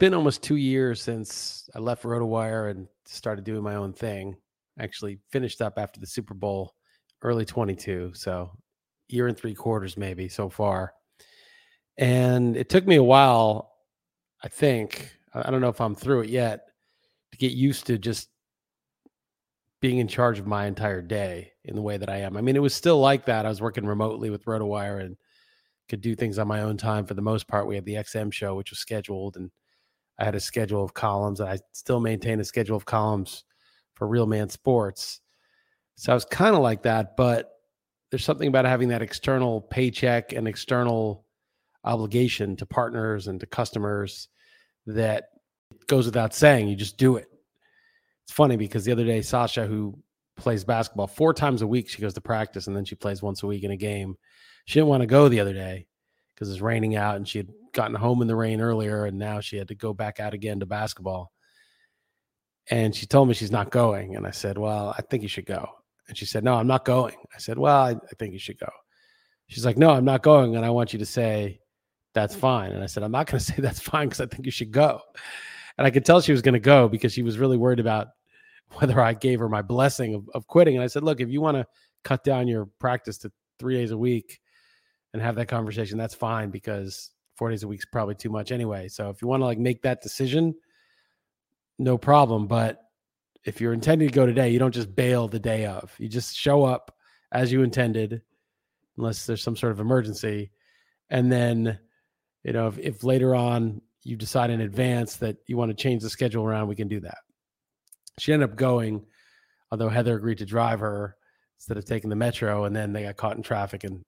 been almost two years since I left RotoWire and started doing my own thing. Actually, finished up after the Super Bowl, early 22. So, year and three quarters, maybe so far. And it took me a while, I think. I don't know if I'm through it yet, to get used to just being in charge of my entire day in the way that I am. I mean, it was still like that. I was working remotely with RotoWire and could do things on my own time for the most part. We had the XM show, which was scheduled, and I had a schedule of columns. And I still maintain a schedule of columns for Real Man Sports. So I was kind of like that, but there's something about having that external paycheck and external obligation to partners and to customers that goes without saying. You just do it. It's funny because the other day, Sasha, who plays basketball four times a week, she goes to practice and then she plays once a week in a game. She didn't want to go the other day because it's raining out and she had gotten home in the rain earlier and now she had to go back out again to basketball. And she told me she's not going. And I said, Well, I think you should go. And she said, No, I'm not going. I said, Well, I, I think you should go. She's like, No, I'm not going. And I want you to say, That's mm. fine. And I said, I'm not going to say that's fine because I think you should go. And I could tell she was going to go because she was really worried about whether I gave her my blessing of, of quitting. And I said, Look, if you want to cut down your practice to three days a week, and have that conversation, that's fine because four days a week is probably too much anyway. So if you want to like make that decision, no problem. But if you're intending to go today, you don't just bail the day of. You just show up as you intended, unless there's some sort of emergency. And then, you know, if, if later on you decide in advance that you want to change the schedule around, we can do that. She ended up going, although Heather agreed to drive her instead of taking the metro, and then they got caught in traffic and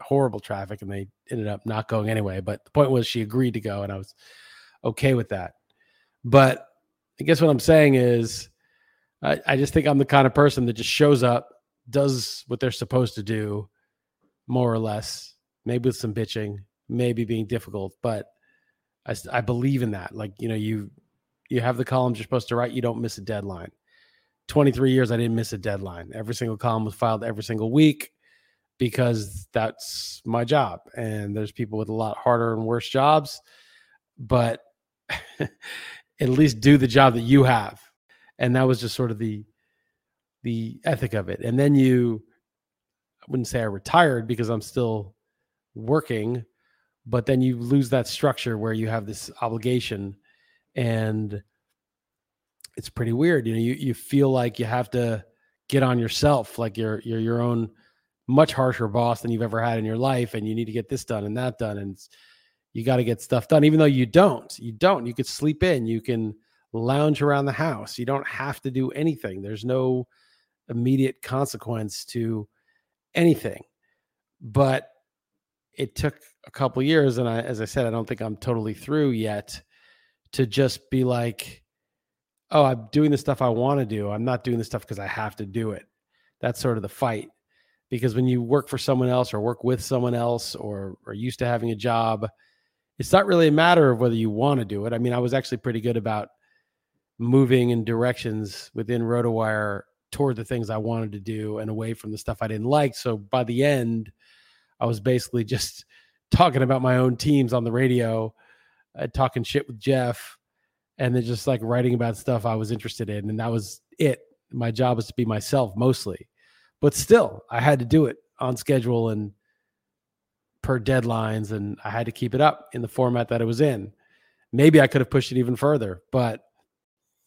horrible traffic and they ended up not going anyway. But the point was she agreed to go and I was okay with that. But I guess what I'm saying is I, I just think I'm the kind of person that just shows up, does what they're supposed to do, more or less, maybe with some bitching, maybe being difficult, but I, I believe in that. Like, you know, you you have the columns you're supposed to write, you don't miss a deadline. 23 years, I didn't miss a deadline. Every single column was filed every single week because that's my job. And there's people with a lot harder and worse jobs, but at least do the job that you have. And that was just sort of the the ethic of it. And then you I wouldn't say I retired because I'm still working, but then you lose that structure where you have this obligation and it's pretty weird. You know, you, you feel like you have to get on yourself, like you're you're your own much harsher boss than you've ever had in your life and you need to get this done and that done and you got to get stuff done even though you don't you don't you could sleep in you can lounge around the house you don't have to do anything there's no immediate consequence to anything. But it took a couple years and i as i said i don't think i'm totally through yet to just be like oh i'm doing the stuff i want to do i'm not doing the stuff because i have to do it. That's sort of the fight because when you work for someone else or work with someone else or are used to having a job, it's not really a matter of whether you want to do it. I mean, I was actually pretty good about moving in directions within RotoWire toward the things I wanted to do and away from the stuff I didn't like. So by the end, I was basically just talking about my own teams on the radio, uh, talking shit with Jeff, and then just like writing about stuff I was interested in. And that was it. My job was to be myself mostly but still, I had to do it on schedule and per deadlines, and I had to keep it up in the format that it was in. Maybe I could have pushed it even further, but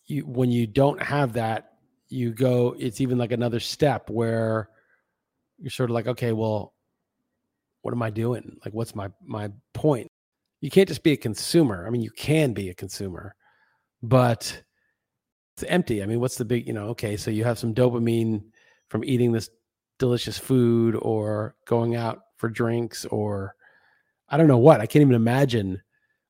you, when you don't have that, you go. It's even like another step where you're sort of like, okay, well, what am I doing? Like, what's my my point? You can't just be a consumer. I mean, you can be a consumer, but it's empty. I mean, what's the big, you know, okay, so you have some dopamine from eating this delicious food or going out for drinks or I don't know what. I can't even imagine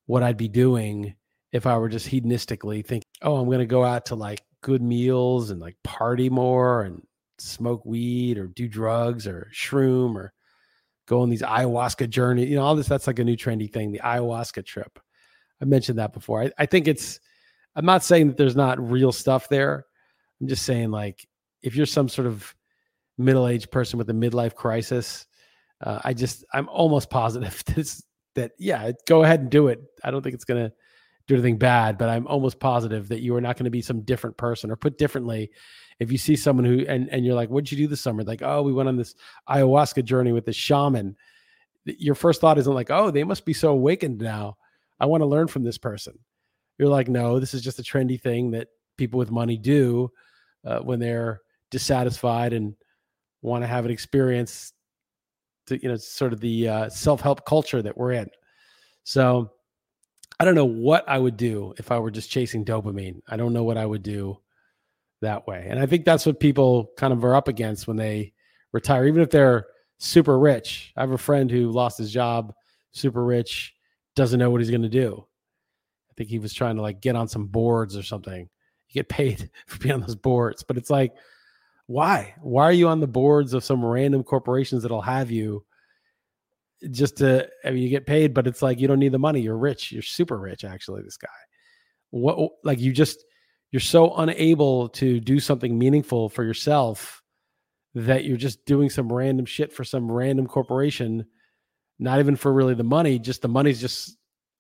what I'd be doing if I were just hedonistically thinking, oh, I'm going to go out to like good meals and like party more and smoke weed or do drugs or shroom or go on these ayahuasca journeys. You know, all this, that's like a new trendy thing, the ayahuasca trip. I mentioned that before. I, I think it's, I'm not saying that there's not real stuff there. I'm just saying like if you're some sort of middle-aged person with a midlife crisis, uh, I just I'm almost positive this, that yeah, go ahead and do it. I don't think it's gonna do anything bad, but I'm almost positive that you are not going to be some different person. Or put differently, if you see someone who and and you're like, "What'd you do this summer?" Like, "Oh, we went on this ayahuasca journey with the shaman." Your first thought isn't like, "Oh, they must be so awakened now. I want to learn from this person." You're like, "No, this is just a trendy thing that people with money do uh, when they're dissatisfied and want to have an experience." To you know, sort of the uh, self help culture that we're in. So I don't know what I would do if I were just chasing dopamine. I don't know what I would do that way. And I think that's what people kind of are up against when they retire, even if they're super rich. I have a friend who lost his job, super rich, doesn't know what he's going to do. I think he was trying to like get on some boards or something. You get paid for being on those boards, but it's like, why? Why are you on the boards of some random corporations that'll have you just to I mean you get paid, but it's like you don't need the money. You're rich. You're super rich, actually, this guy. What like you just you're so unable to do something meaningful for yourself that you're just doing some random shit for some random corporation, not even for really the money, just the money's just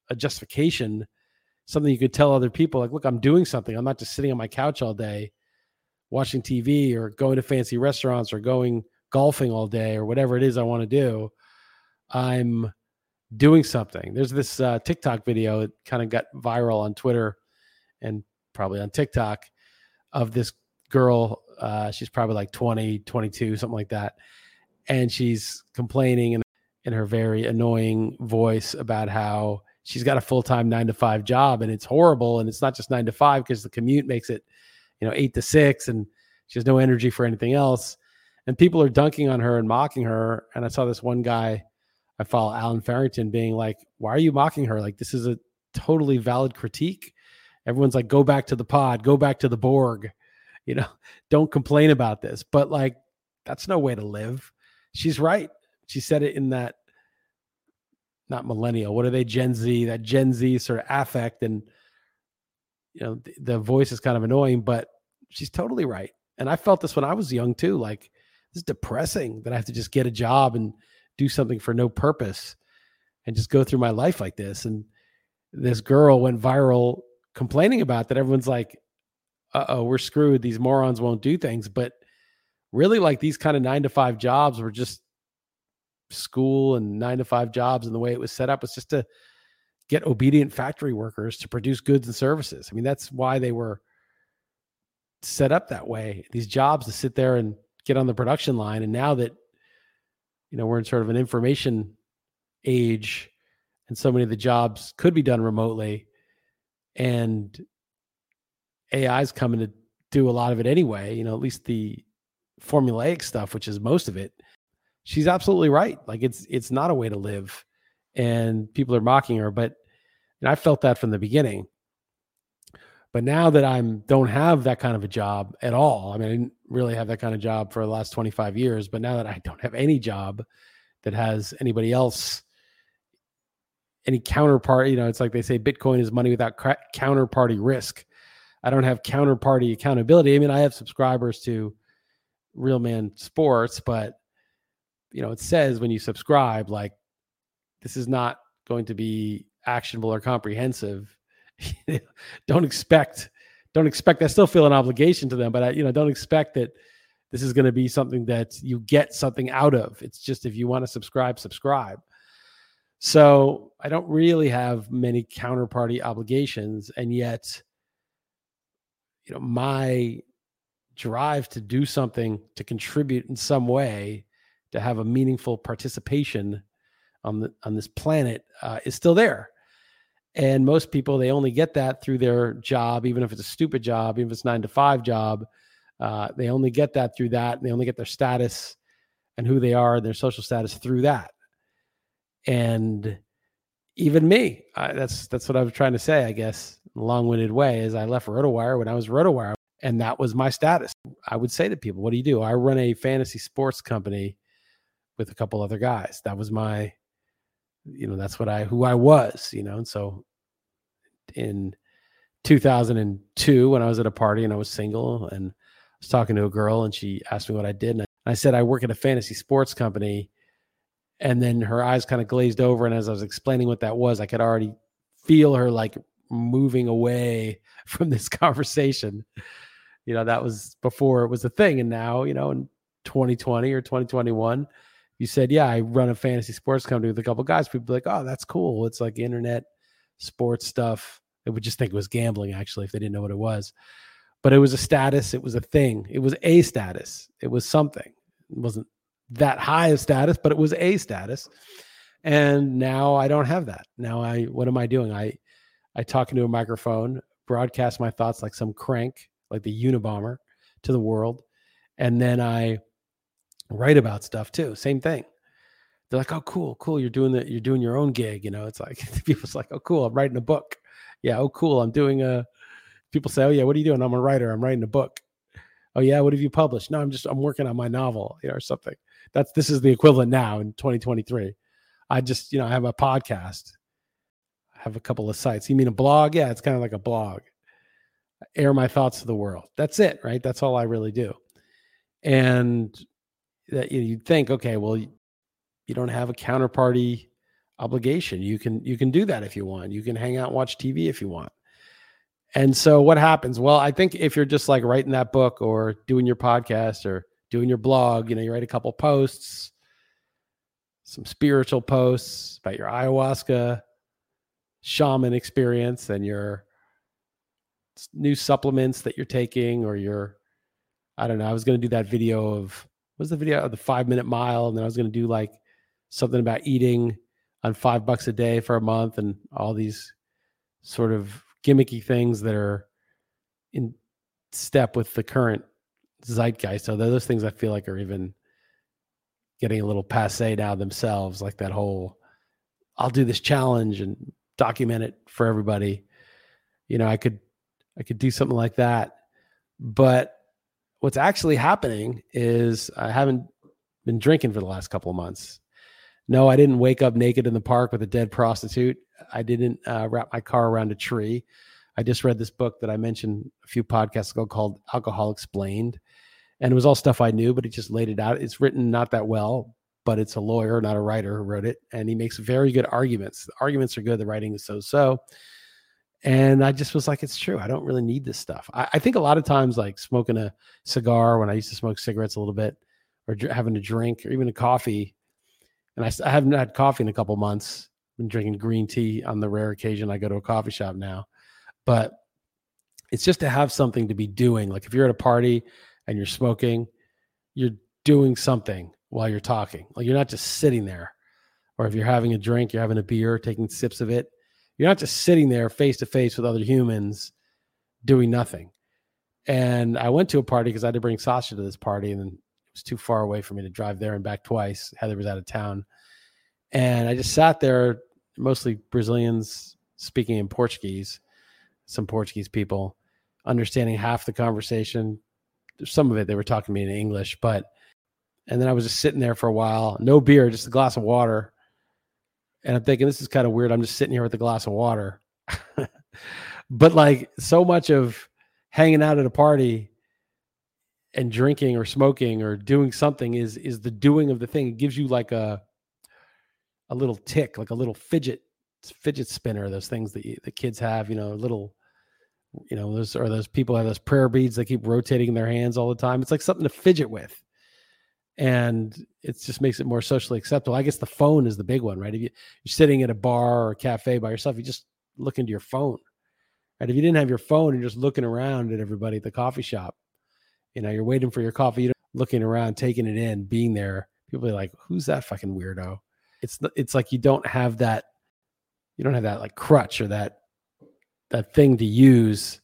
a justification, something you could tell other people like, look, I'm doing something. I'm not just sitting on my couch all day watching TV or going to fancy restaurants or going golfing all day or whatever it is I want to do. I'm doing something. There's this uh, TikTok video that kind of got viral on Twitter and probably on TikTok of this girl. Uh, she's probably like 20, 22, something like that. And she's complaining in, in her very annoying voice about how she's got a full time nine to five job and it's horrible. And it's not just nine to five because the commute makes it, you know, eight to six and she has no energy for anything else. And people are dunking on her and mocking her. And I saw this one guy I follow Allen Farrington being like, why are you mocking her? Like, this is a totally valid critique. Everyone's like, go back to the pod, go back to the Borg, you know, don't complain about this. But like, that's no way to live. She's right. She said it in that, not millennial, what are they, Gen Z, that Gen Z sort of affect. And, you know, the, the voice is kind of annoying, but she's totally right. And I felt this when I was young too. Like, this is depressing that I have to just get a job and, do something for no purpose and just go through my life like this. And this girl went viral complaining about that. Everyone's like, uh oh, we're screwed. These morons won't do things. But really, like these kind of nine to five jobs were just school and nine to five jobs. And the way it was set up was just to get obedient factory workers to produce goods and services. I mean, that's why they were set up that way. These jobs to sit there and get on the production line. And now that you know we're in sort of an information age and so many of the jobs could be done remotely and ai is coming to do a lot of it anyway you know at least the formulaic stuff which is most of it she's absolutely right like it's it's not a way to live and people are mocking her but and i felt that from the beginning. But now that i'm don't have that kind of a job at all i mean i didn't really have that kind of job for the last 25 years but now that i don't have any job that has anybody else any counterpart you know it's like they say bitcoin is money without counterparty risk. I don't have counterparty accountability. I mean i have subscribers to real man sports but you know it says when you subscribe like this is not going to be actionable or comprehensive don't expect don't expect i still feel an obligation to them but i you know don't expect that this is going to be something that you get something out of. It's just if you want to subscribe subscribe. So i don't really have many counterparty obligations and yet you know my drive to do something to contribute in some way to have a meaningful participation on the on this planet uh, is still there and most people, they only get that through their job, even if it's a stupid job, even if it's nine to five job. Uh, they only get that through that. And they only get their status and who they are, their social status through that. And even me, I, that's that's what I was trying to say, I guess, long-winded way. Is I left RotoWire when I was RotoWire, and that was my status. I would say to people, "What do you do?" I run a fantasy sports company with a couple other guys. That was my you know that's what i who i was you know and so in 2002 when i was at a party and i was single and I was talking to a girl and she asked me what i did and i said i work at a fantasy sports company and then her eyes kind of glazed over and as i was explaining what that was i could already feel her like moving away from this conversation. You know, that was before it was a thing. And now, you know, in 2020 or 2021, you said, Yeah, I run a fantasy sports company with a couple guys. People be like, Oh, that's cool. It's like internet sports stuff. They would just think it was gambling, actually, if they didn't know what it was. But it was a status, it was a thing, it was a status, it was something. It wasn't that high of status, but it was a status. And now I don't have that. Now I what am I doing? I I talk into a microphone, broadcast my thoughts like some crank, like the Unabomber to the world, and then I write about stuff too. Same thing. They're like, "Oh, cool, cool. You're doing that. You're doing your own gig." You know, it's like people's like, "Oh, cool. I'm writing a book." Yeah. Oh, cool. I'm doing a. People say, "Oh, yeah. What are you doing?" I'm a writer. I'm writing a book. Oh, yeah. What have you published? No, I'm just I'm working on my novel, you know, or something. That's this is the equivalent now in 2023. I just, you know, I have a podcast. I have a couple of sites. You mean a blog? Yeah, it's kind of like a blog. I air my thoughts to the world. That's it, right? That's all I really do. And that you would think, okay, well, you don't have a counterparty obligation. You can you can do that if you want. You can hang out watch TV if you want. And so what happens? Well, I think if you're just like writing that book or doing your podcast or doing your blog, you know, you write a couple posts, some spiritual posts about your ayahuasca shaman experience and your new supplements that you're taking or your I don't know. I was going to do that video of was the video of the 5 minute mile and then I was going to do like something about eating on 5 bucks a day for a month and all these sort of gimmicky things that are in step with the current zeitgeist. So those things I feel like are even getting a little passe now themselves, like that whole I'll do this challenge and document it for everybody. You know, I could I could do something like that. But what's actually happening is I haven't been drinking for the last couple of months. No, I didn't wake up naked in the park with a dead prostitute. I didn't uh, wrap my car around a tree. I just read this book that I mentioned a few podcasts ago called Alcohol Explained and it was all stuff I knew, but he just laid it out. It's written not that well, but it's a lawyer, not a writer, who wrote it, and he makes very good arguments. The arguments are good. The writing is so so. And I just was like, it's true. I don't really need this stuff. I, I, think a lot of times, like smoking a cigar when I used to smoke cigarettes a little bit, or dr- having a drink, or even a coffee. And I, I haven't had coffee in a couple months. Been drinking green tea on the rare occasion I go to a coffee shop now, but it's just to have something to be doing. Like if you're at a party and you're smoking, you're doing something while you're talking. Like you're not just sitting there. Or if you're having a drink, you're having a beer, taking sips of it. You're not just sitting there face to face with other humans doing nothing. And I went to a party because I had to bring Sasha to this party, and then it was too far away for me to drive there and back twice. Heather was out of town. And I just sat there, mostly Brazilians speaking in Portuguese, some Portuguese people, understanding half the conversation, some of it they were talking to me in English, but and then I was just sitting there for a while, no beer, just a glass of water. And I'm thinking this is kind of weird. I'm just sitting here with a glass of water. but like so much of hanging out at a party and drinking or smoking or doing something is is the doing of the thing. It gives you like a a little tick, like a little fidget fidget spinner, those things that you, the kids have, you know, little you know, those are those people have those prayer beads that keep rotating in their hands all the time. It's like something to fidget with. And it just makes it more socially acceptable. I guess the phone is the big one, right? If you, you're sitting at a bar or a cafe by yourself, you just look into your phone. Right. If you didn't have your phone and you're just looking around at everybody at the coffee shop, you know, you're waiting for your coffee, you're looking around, taking it in, being there. People are like, who's that fucking weirdo? It's it's like you don't have that, you don't have that like crutch or that that thing to use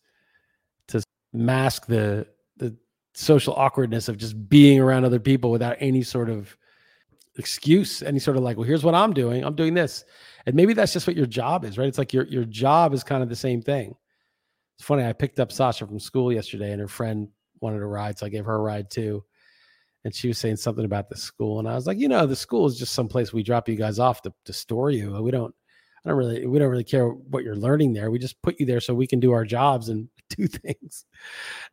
to mask the social awkwardness of just being around other people without any sort of excuse any sort of like well here's what i'm doing. I'm doing this. And maybe that's just what your job is right? It's like your your job is kind of the same thing. It's funny i picked up sasha from school yesterday and her friend wanted a ride so i gave her a ride too. And she was saying something about the school and i was like you know the school is just some place we drop you guys off to, to store you. We don't I don't really, we don't really care what you're learning there. We just put you there so we can do our jobs and do things.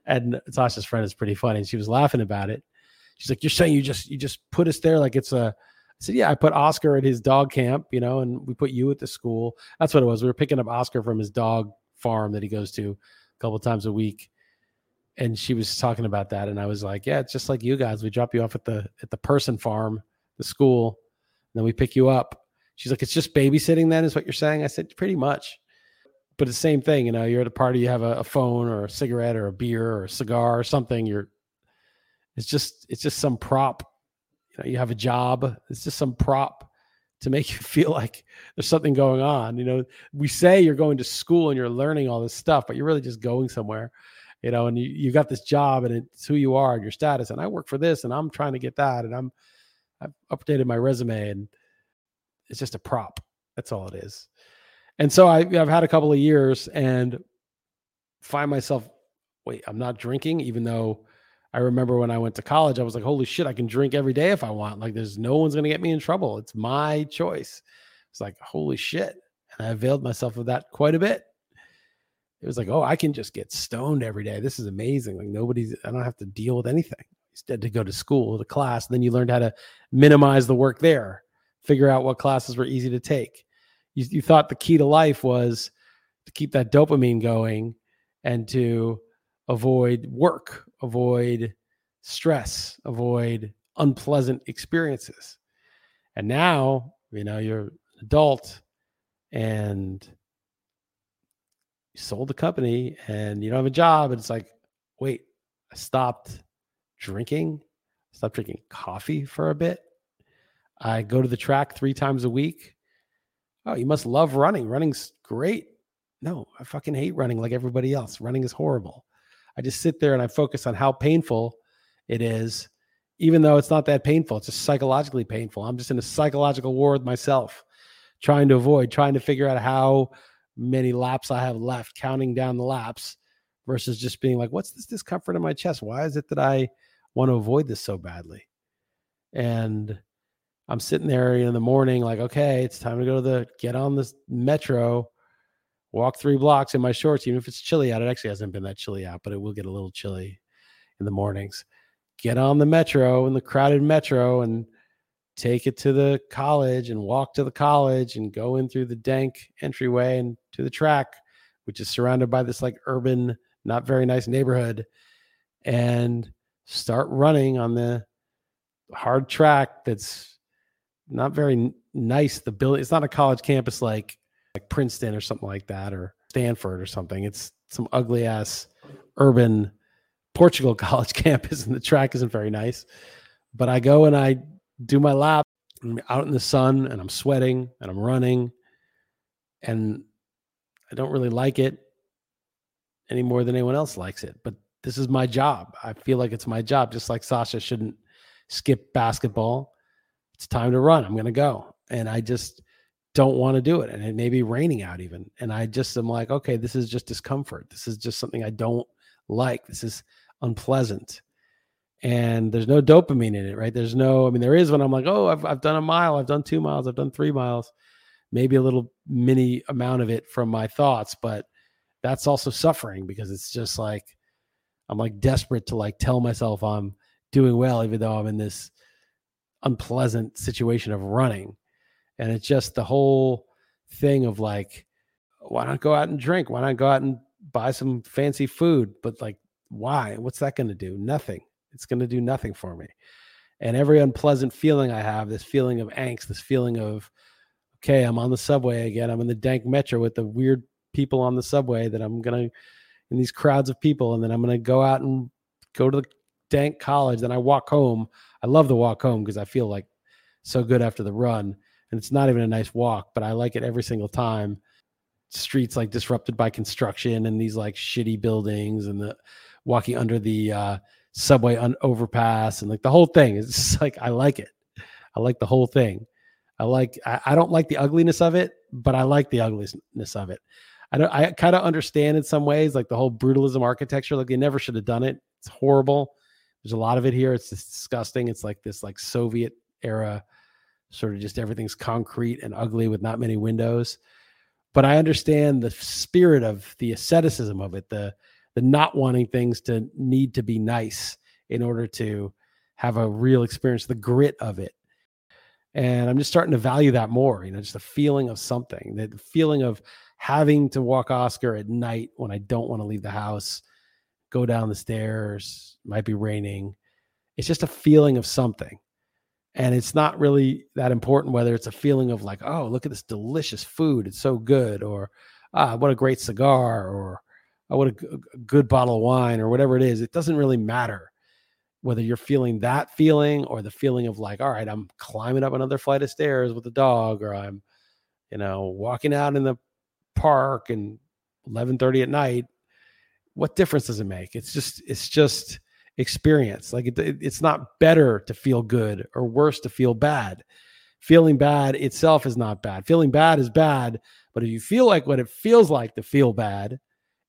And Sasha's friend is pretty funny. And she was laughing about it. She's like, "You're saying you just you just put us there like it's a." I said, "Yeah, I put Oscar at his dog camp, you know, and we put you at the school. That's what it was. We were picking up Oscar from his dog farm that he goes to a couple times a week. And she was talking about that, and I was like, "Yeah, it's just like you guys. We drop you off at the at the person farm, the school, and then we pick you up." She's like, "It's just babysitting, then, is what you're saying?" I said, "Pretty much." But it's the same thing, you know. You're at a party, you have a, a phone or a cigarette or a beer or a cigar or something. You're, it's just it's just some prop. You know, you have a job. It's just some prop to make you feel like there's something going on. You know, we say you're going to school and you're learning all this stuff, but you're really just going somewhere, you know, and you, you got this job and it's who you are and your status. And I work for this and I'm trying to get that. And I'm, I've updated my resume and it's just a prop. That's all it is. And so I, I've had a couple of years and find myself, wait, I'm not drinking, even though I remember when I went to college, I was like, holy shit, I can drink every day if I want. Like, there's no one's going to get me in trouble. It's my choice. It's like, holy shit. And I availed myself of that quite a bit. It was like, oh, I can just get stoned every day. This is amazing. Like, nobody's, I don't have to deal with anything. Instead, to go to school, to class. And then you learned how to minimize the work there, figure out what classes were easy to take. You, you thought the key to life was to keep that dopamine going and to avoid work, avoid stress, avoid unpleasant experiences. And now, you know, you're an adult and you sold the company and you don't have a job. And it's like, wait, I stopped drinking, stopped drinking coffee for a bit. I go to the track three times a week. Oh, you must love running. Running's great. No, I fucking hate running like everybody else. Running is horrible. I just sit there and I focus on how painful it is, even though it's not that painful. It's just psychologically painful. I'm just in a psychological war with myself, trying to avoid, trying to figure out how many laps I have left, counting down the laps versus just being like, what's this discomfort in my chest? Why is it that I want to avoid this so badly? And I'm sitting there in the morning, like, okay, it's time to go to the get on the metro walk three blocks in my shorts, even if it's chilly out. It actually hasn't been that chilly out, but it will get a little chilly in the mornings. Get on the metro in the crowded metro and take it to the college and walk to the college and go in through the dank entryway and to the track, which is surrounded by this like urban, not very nice neighborhood, and start running on the hard track that's not very nice. The building, it's not a college campus like like Princeton or something like that, or Stanford or something. It's some ugly ass urban Portugal college campus, and the track isn't very nice. But I go and I do my lap. I'm out in the sun and I'm sweating and I'm running, and I don't really like it any more than anyone else likes it. But this is my job. I feel like it's my job, just like Sasha shouldn't skip basketball. It's time to run. I'm going to go. And I just don't want to do it. And it may be raining out even. And I just am like, okay, this is just discomfort. This is just something I don't like. This is unpleasant. And there's no dopamine in it, right? There's no, I mean, there is when I'm like, oh, I've, I've done a mile, I've done two miles, I've done three miles, maybe a little mini amount of it from my thoughts, but that's also suffering because it's just like, I'm like desperate to like tell myself I'm doing well, even though I'm in this unpleasant situation of running and it's just the whole thing of like, why not go out and drink? Why not go out and buy some fancy food? But like, why? What's that going to do? Nothing. It's going to do nothing for me. And every unpleasant feeling I have, this feeling of angst, this feeling of, okay, I'm on the subway again. I'm in the dank metro with the weird people on the subway that I'm going to, in these crowds of people. And then I'm going to go out and go to the dank college. Then I walk home. I love the walk home because I feel like so good after the run and it's not even a nice walk, but I like it every single time. Streets like disrupted by construction and these like shitty buildings and the walking under the uh, subway un- overpass and like the whole thing is just like I like it. I like the whole thing. I like I, I don't like the ugliness of it, but I like the ugliness of it. I don't I kind of understand in some ways like the whole brutalism architecture. Like they never should have done it. It's horrible. There's a lot of it here. It's disgusting. It's like this like Soviet era sort of just everything's concrete and ugly with not many windows. But I understand the spirit of the asceticism of it, the the not wanting things to need to be nice in order to have a real experience, the grit of it. And I'm just starting to value that more, you know, just the feeling of something, the feeling of having to walk Oscar at night when I don't want to leave the house, go down the stairs, might be raining. It's just a feeling of something. And it's not really that important whether it's a feeling of like, oh, look at this delicious food. It's so good. Or, ah, what a great cigar. Or, oh, what a, a good bottle of wine or whatever it is. It doesn't really matter whether you're feeling that feeling or the feeling of like, all right, I'm climbing up another flight of stairs with a dog, or I'm, you know, walking out in the park and 11:30 at night. What difference does it make? It's just, it's just experience. Like it, it's not better to feel good or worse to feel bad. Feeling bad itself is not bad. Feeling bad is bad, but if you feel like what it feels like to feel bad,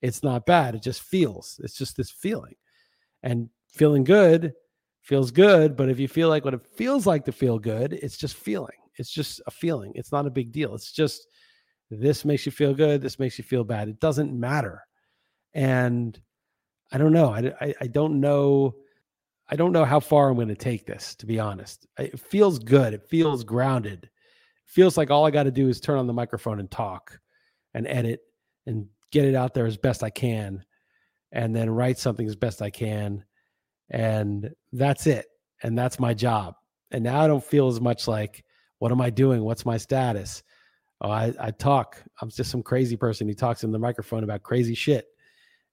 it's not bad. It just feels. It's just this feeling. And feeling good feels good, but if you feel like what it feels like to feel good, it's just feeling. It's just a feeling. It's not a big deal. It's just this makes you feel good, this makes you feel bad. It doesn't matter. And I don't know. I, I, I don't know. I don't know how far I'm going to take this, to be honest. It feels good. It feels grounded. It feels like all I got to do is turn on the microphone and talk and edit and get it out there as best I can and then write something as best I can and that's it. And that's my job. And now I don't feel as much like, what am I doing? What's my status? Oh, I, I talk. I'm just some crazy person who talks in the microphone about crazy shit.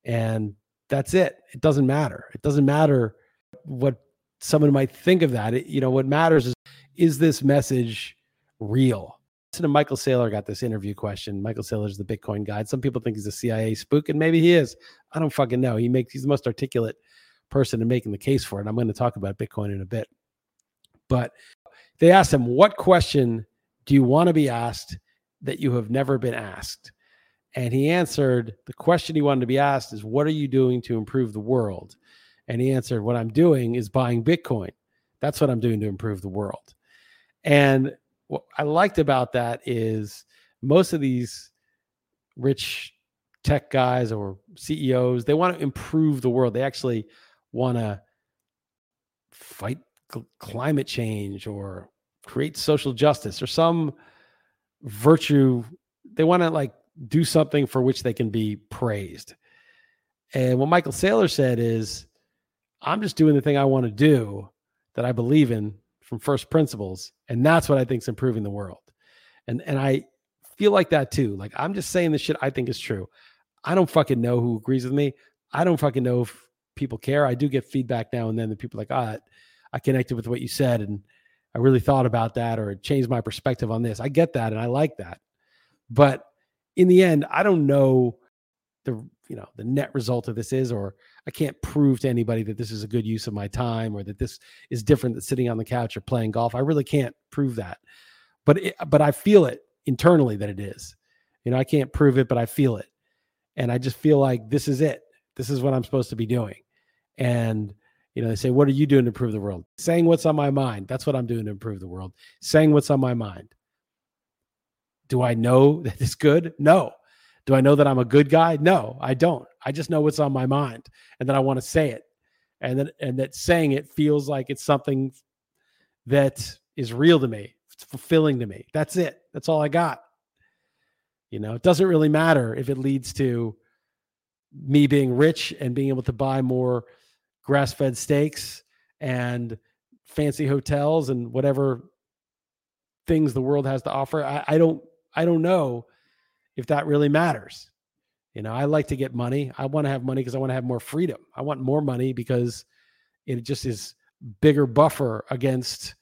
And that's it. It doesn't matter. It doesn't matter what someone might think of that. It, you know, what matters is, is this message real? Listen to Michael Saylor got this interview question. Michael Saylor is the Bitcoin guide. Some people think he's a CIA spook, and maybe he is. I don't fucking know. He makes he's the most articulate person in making the case for it. I'm going to talk about Bitcoin in a bit. But they asked him, What question do you want to be asked that you have never been asked? And he answered, The question he wanted to be asked is, What are you doing to improve the world? And he answered, What I'm doing is buying Bitcoin. That's what I'm doing to improve the world. And what I liked about that is most of these rich tech guys or CEOs, they want to improve the world. They actually want to fight cl- climate change or create social justice or some virtue they want to like do something for which they can be praised and what michael saylor said is i'm just doing the thing i want to do that i believe in from first principles and that's what i think is improving the world and and i feel like that too like i'm just saying the shit i think is true i don't fucking know who agrees with me i don't fucking know if people care. I do get feedback now and then that people like, ah, I connected with what you said and I really thought about that or it changed my perspective on this. I get that and I like that. But in the end, I don't know the you know the net result of this is or I can't prove to anybody that this is a good use of my time or that this is different than sitting on the couch or playing golf. I really can't prove that. But it, but I feel it internally that it is. You know, I can't prove it, but I feel it. And I just feel like this is it. This is what I'm supposed to be doing. And you know, they say, "What are you doing to improve the world?" Saying what's on my mind. That's what I'm doing to improve the world. Saying what's on my mind. Do I know that it's good? No. Do I know that I'm a good guy? No, I don't. I just know what's on my mind, and that I want to say it, and that and that saying it feels like it's something that is real to me. It's fulfilling to me. That's it. That's all I got. You know, it doesn't really matter if it leads to me being rich and being able to buy more grass fed steaks and fancy hotels and whatever things the world has to offer. I, I don't I don't know if that really matters. You know, I like to get money. I want to have money because I want to have more freedom. I want more money because it just is bigger buffer against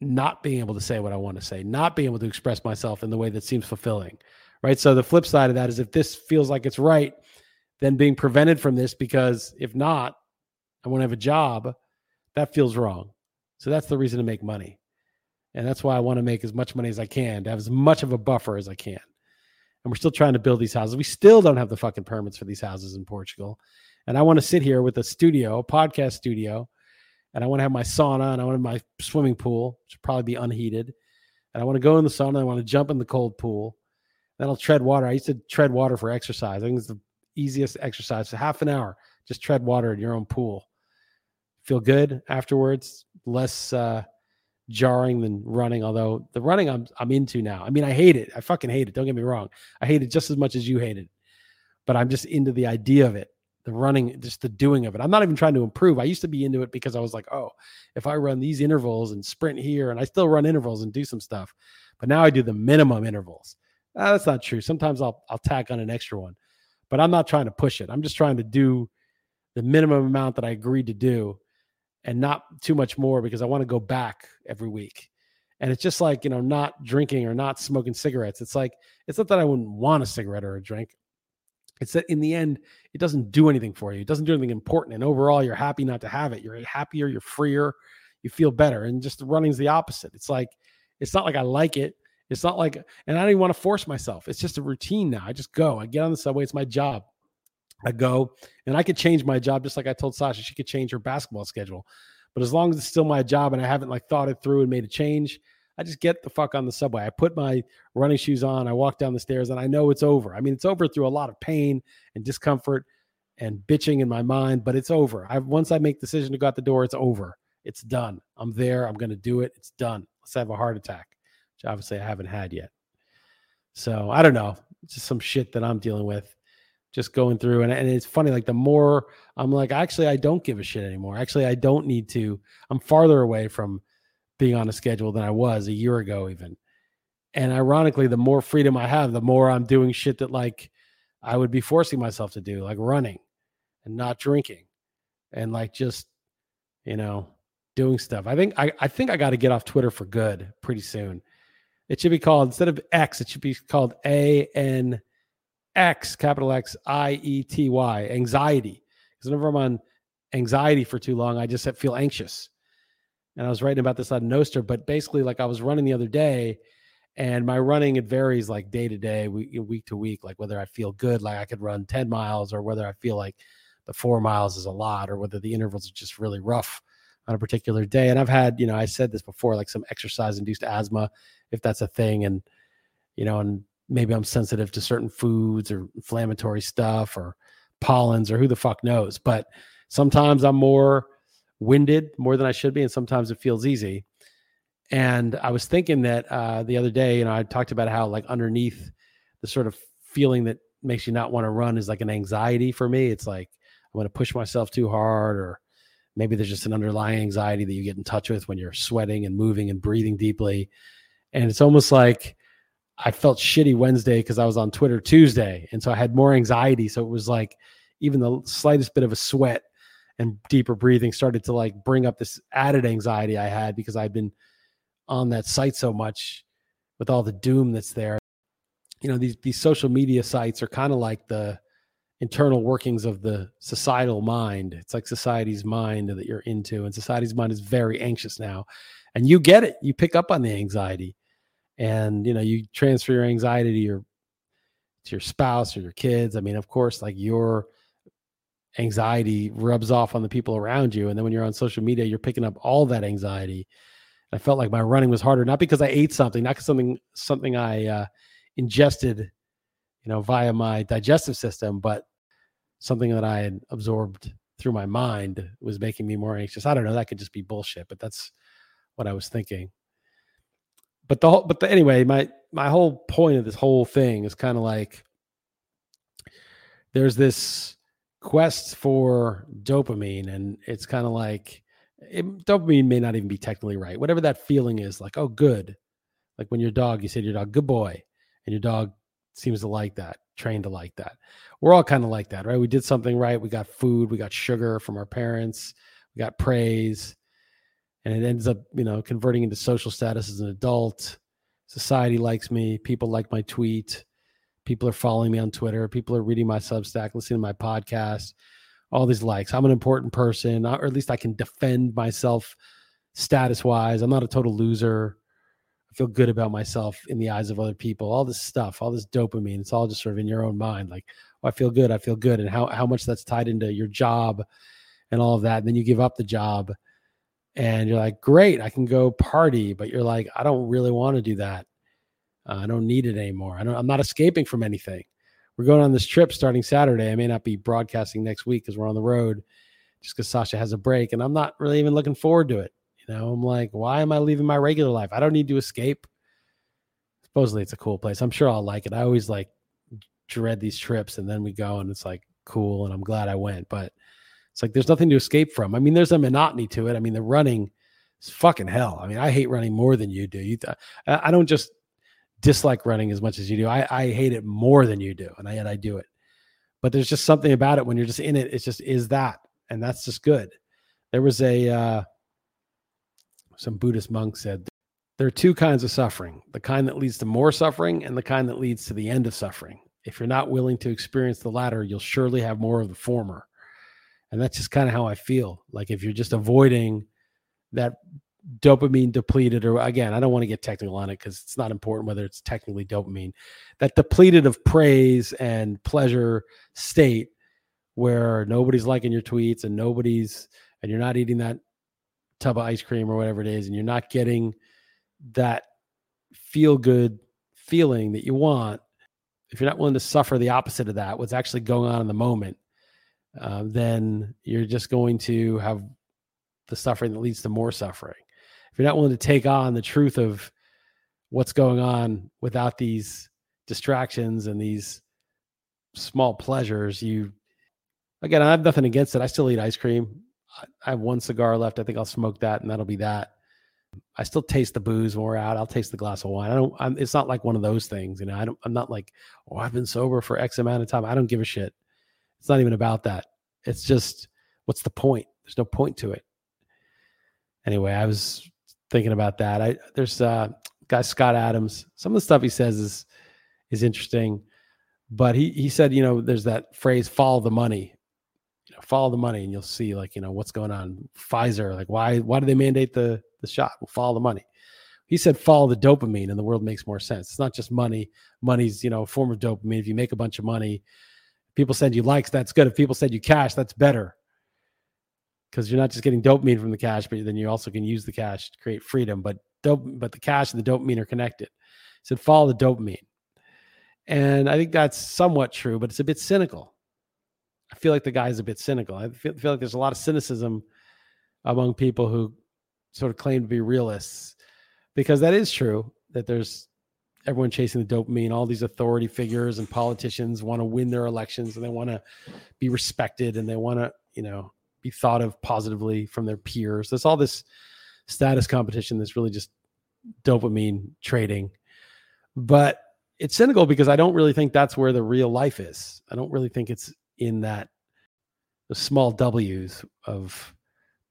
not being able to say what I want to say, not being able to express myself in the way that seems fulfilling right? So the flip side of that is if this feels like it's right, then being prevented from this because if not, I won't have a job, that feels wrong. So that's the reason to make money. And that's why I want to make as much money as I can to have as much of a buffer as I can. And we're still trying to build these houses. We still don't have the fucking permits for these houses in Portugal. And I want to sit here with a studio, a podcast studio, and I want to have my sauna and I want my swimming pool, which will probably be unheated. And I want to go in the sauna. I want to jump in the cold pool. Then I'll tread water. I used to tread water for exercise. I think it's the easiest exercise. So half an hour, just tread water in your own pool. Feel good afterwards. Less uh, jarring than running. Although the running I'm I'm into now. I mean, I hate it. I fucking hate it. Don't get me wrong. I hate it just as much as you hate it. But I'm just into the idea of it, the running, just the doing of it. I'm not even trying to improve. I used to be into it because I was like, oh, if I run these intervals and sprint here, and I still run intervals and do some stuff, but now I do the minimum intervals. Ah, that's not true. Sometimes I'll I'll tack on an extra one, but I'm not trying to push it. I'm just trying to do the minimum amount that I agreed to do and not too much more because I want to go back every week. And it's just like, you know, not drinking or not smoking cigarettes. It's like, it's not that I wouldn't want a cigarette or a drink. It's that in the end, it doesn't do anything for you. It doesn't do anything important. And overall, you're happy not to have it. You're happier, you're freer, you feel better. And just running's the opposite. It's like, it's not like I like it. It's not like, and I don't even want to force myself. It's just a routine now. I just go. I get on the subway. It's my job. I go and I could change my job just like I told Sasha she could change her basketball schedule. But as long as it's still my job and I haven't like thought it through and made a change, I just get the fuck on the subway. I put my running shoes on, I walk down the stairs and I know it's over. I mean, it's over through a lot of pain and discomfort and bitching in my mind, but it's over. I once I make decision to go out the door, it's over. It's done. I'm there. I'm going to do it. It's done. Let's have a heart attack, which obviously I haven't had yet. So I don't know. It's just some shit that I'm dealing with just going through and, and it's funny like the more i'm like actually i don't give a shit anymore. Actually i don't need to. I'm farther away from being on a schedule than i was a year ago even. And ironically the more freedom i have the more i'm doing shit that like i would be forcing myself to do like running and not drinking and like just you know doing stuff. I think i, I think i got to get off twitter for good pretty soon. It should be called instead of x it should be called a n X, capital X I E T Y, anxiety. Because whenever I'm on anxiety for too long, I just feel anxious. And I was writing about this on Nostr, but basically, like I was running the other day, and my running it varies like day to day, week to week, like whether I feel good, like I could run 10 miles, or whether I feel like the four miles is a lot, or whether the intervals are just really rough on a particular day. And I've had, you know, I said this before, like some exercise induced asthma, if that's a thing. And, you know, and maybe I'm sensitive to certain foods or inflammatory stuff or pollens or who the fuck knows. But sometimes I'm more winded more than I should be, and sometimes it feels easy. And I was thinking that uh, the other day, you know, I talked about how like underneath the sort of feeling that makes you not want to run is like an anxiety for me. It's like I'm going to push myself too hard, or maybe there's just an underlying anxiety that you get in touch with when you're sweating and moving and breathing deeply. And it's almost like I felt shitty Wednesday because I was on Twitter Tuesday. And so I had more anxiety. So it was like even the slightest bit of a sweat and deeper breathing started to like bring up this added anxiety I had because I've been on that site so much with all the doom that's there. You know, these these social media sites are kind of like the internal workings of the societal mind. It's like society's mind that you're into, and society's mind is very anxious now. And you get it. You pick up on the anxiety and you know you transfer your anxiety to your to your spouse or your kids i mean of course like your anxiety rubs off on the people around you and then when you're on social media you're picking up all that anxiety. I felt like my running was harder not because i ate something not because something something i uh, ingested you know via my digestive system but something that i had absorbed through my mind was making me more anxious. I don't know that could just be bullshit but that's what i was thinking but the whole, but the, anyway, my my whole point of this whole thing is kind of like there's this quest for dopamine, and it's kind of like it, dopamine may not even be technically right. Whatever that feeling is, like oh, good, like when your dog, you said your dog, good boy, and your dog seems to like that, trained to like that. We're all kind of like that, right? We did something right. We got food, we got sugar from our parents, we got praise and it ends up you know converting into social status as an adult. Society likes me. People like my tweet. People are following me on twitter. People are reading my substack listening to my podcast. All these likes. I'm an important person uh, or at least i can defend myself status wise i'm not a total loser. I feel good about myself in the eyes of other people. All this stuff all this dopamine it's all just sort of in your own mind. Like oh, i feel good i feel good. And how, how much that's tied into your job and all of that. And then you give up the job and you're like, great, I can go party, but you're like, I don't really want to do that. Uh, I don't need it anymore. I don't, I'm not escaping from anything. We're going on this trip starting Saturday. I may not be broadcasting next week because we're on the road just because Sasha has a break and I'm not really even looking forward to it. You know, I'm like, why am I leaving my regular life? I don't need to escape. Supposedly it's a cool place. I'm sure I'll like it. I always like dread these trips and then we go and it's like cool and I'm glad I went. But it's like there's nothing to escape from. I mean, there's a monotony to it. I mean, the running is fucking hell. I mean, I hate running more than you do. You, th- I don't just dislike running as much as you do. I, I hate it more than you do, and I I do it. But there's just something about it when you're just in it. It's just is that, and that's just good. There was a uh, some Buddhist monk said there are two kinds of suffering: the kind that leads to more suffering, and the kind that leads to the end of suffering. If you're not willing to experience the latter, you'll surely have more of the former. And that's just kind of how I feel. Like if you're just avoiding that dopamine depleted, or again, I don't want to get technical on it because it's not important whether it's technically dopamine, that depleted of praise and pleasure state where nobody's liking your tweets and nobody's, and you're not eating that tub of ice cream or whatever it is, and you're not getting that feel good feeling that you want if you're not willing to suffer the opposite of that, what's actually going on in the moment, uh, then you're just going to have the suffering that leads to more suffering. If you're not willing to take on the truth of what's going on without these distractions and these small pleasures, you again, I have nothing against it. I still eat ice cream. I have one cigar left. I think I'll smoke that, and that'll be that. I still taste the booze when we're out. I'll taste the glass of wine. I don't. I'm, it's not like one of those things, you know. I don't. I'm not like, oh, I've been sober for X amount of time. I don't give a shit. It's not even about that. It's just, what's the point? There's no point to it. Anyway, I was thinking about that. I there's uh guy Scott Adams. Some of the stuff he says is is interesting, but he he said, you know, there's that phrase "follow the money." You know, follow the money, and you'll see like you know what's going on. Pfizer, like why why do they mandate the the shot. We'll follow the money. He said follow the dopamine and the world makes more sense. It's not just money. Money's, you know, a form of dopamine. If you make a bunch of money, people send you likes, that's good. If people send you cash, that's better. Because you're not just getting dopamine from the cash, but then you also can use the cash to create freedom. But dope, but the cash and the dopamine are connected. Said follow the dopamine. And I think that's somewhat true, but it's a bit cynical. I feel like the guy's a bit cynical. I feel, feel like there's a lot of cynicism among people who sort of claim to be realists because that is true that there's everyone chasing the dopamine all these authority figures and politicians want to win their elections and they want to be respected and they want to you know be thought of positively from their peers. There's all this status competition that's really just dopamine trading. But it's cynical because i don't really think that's where the real life is. I don't really think it's in that the small w's of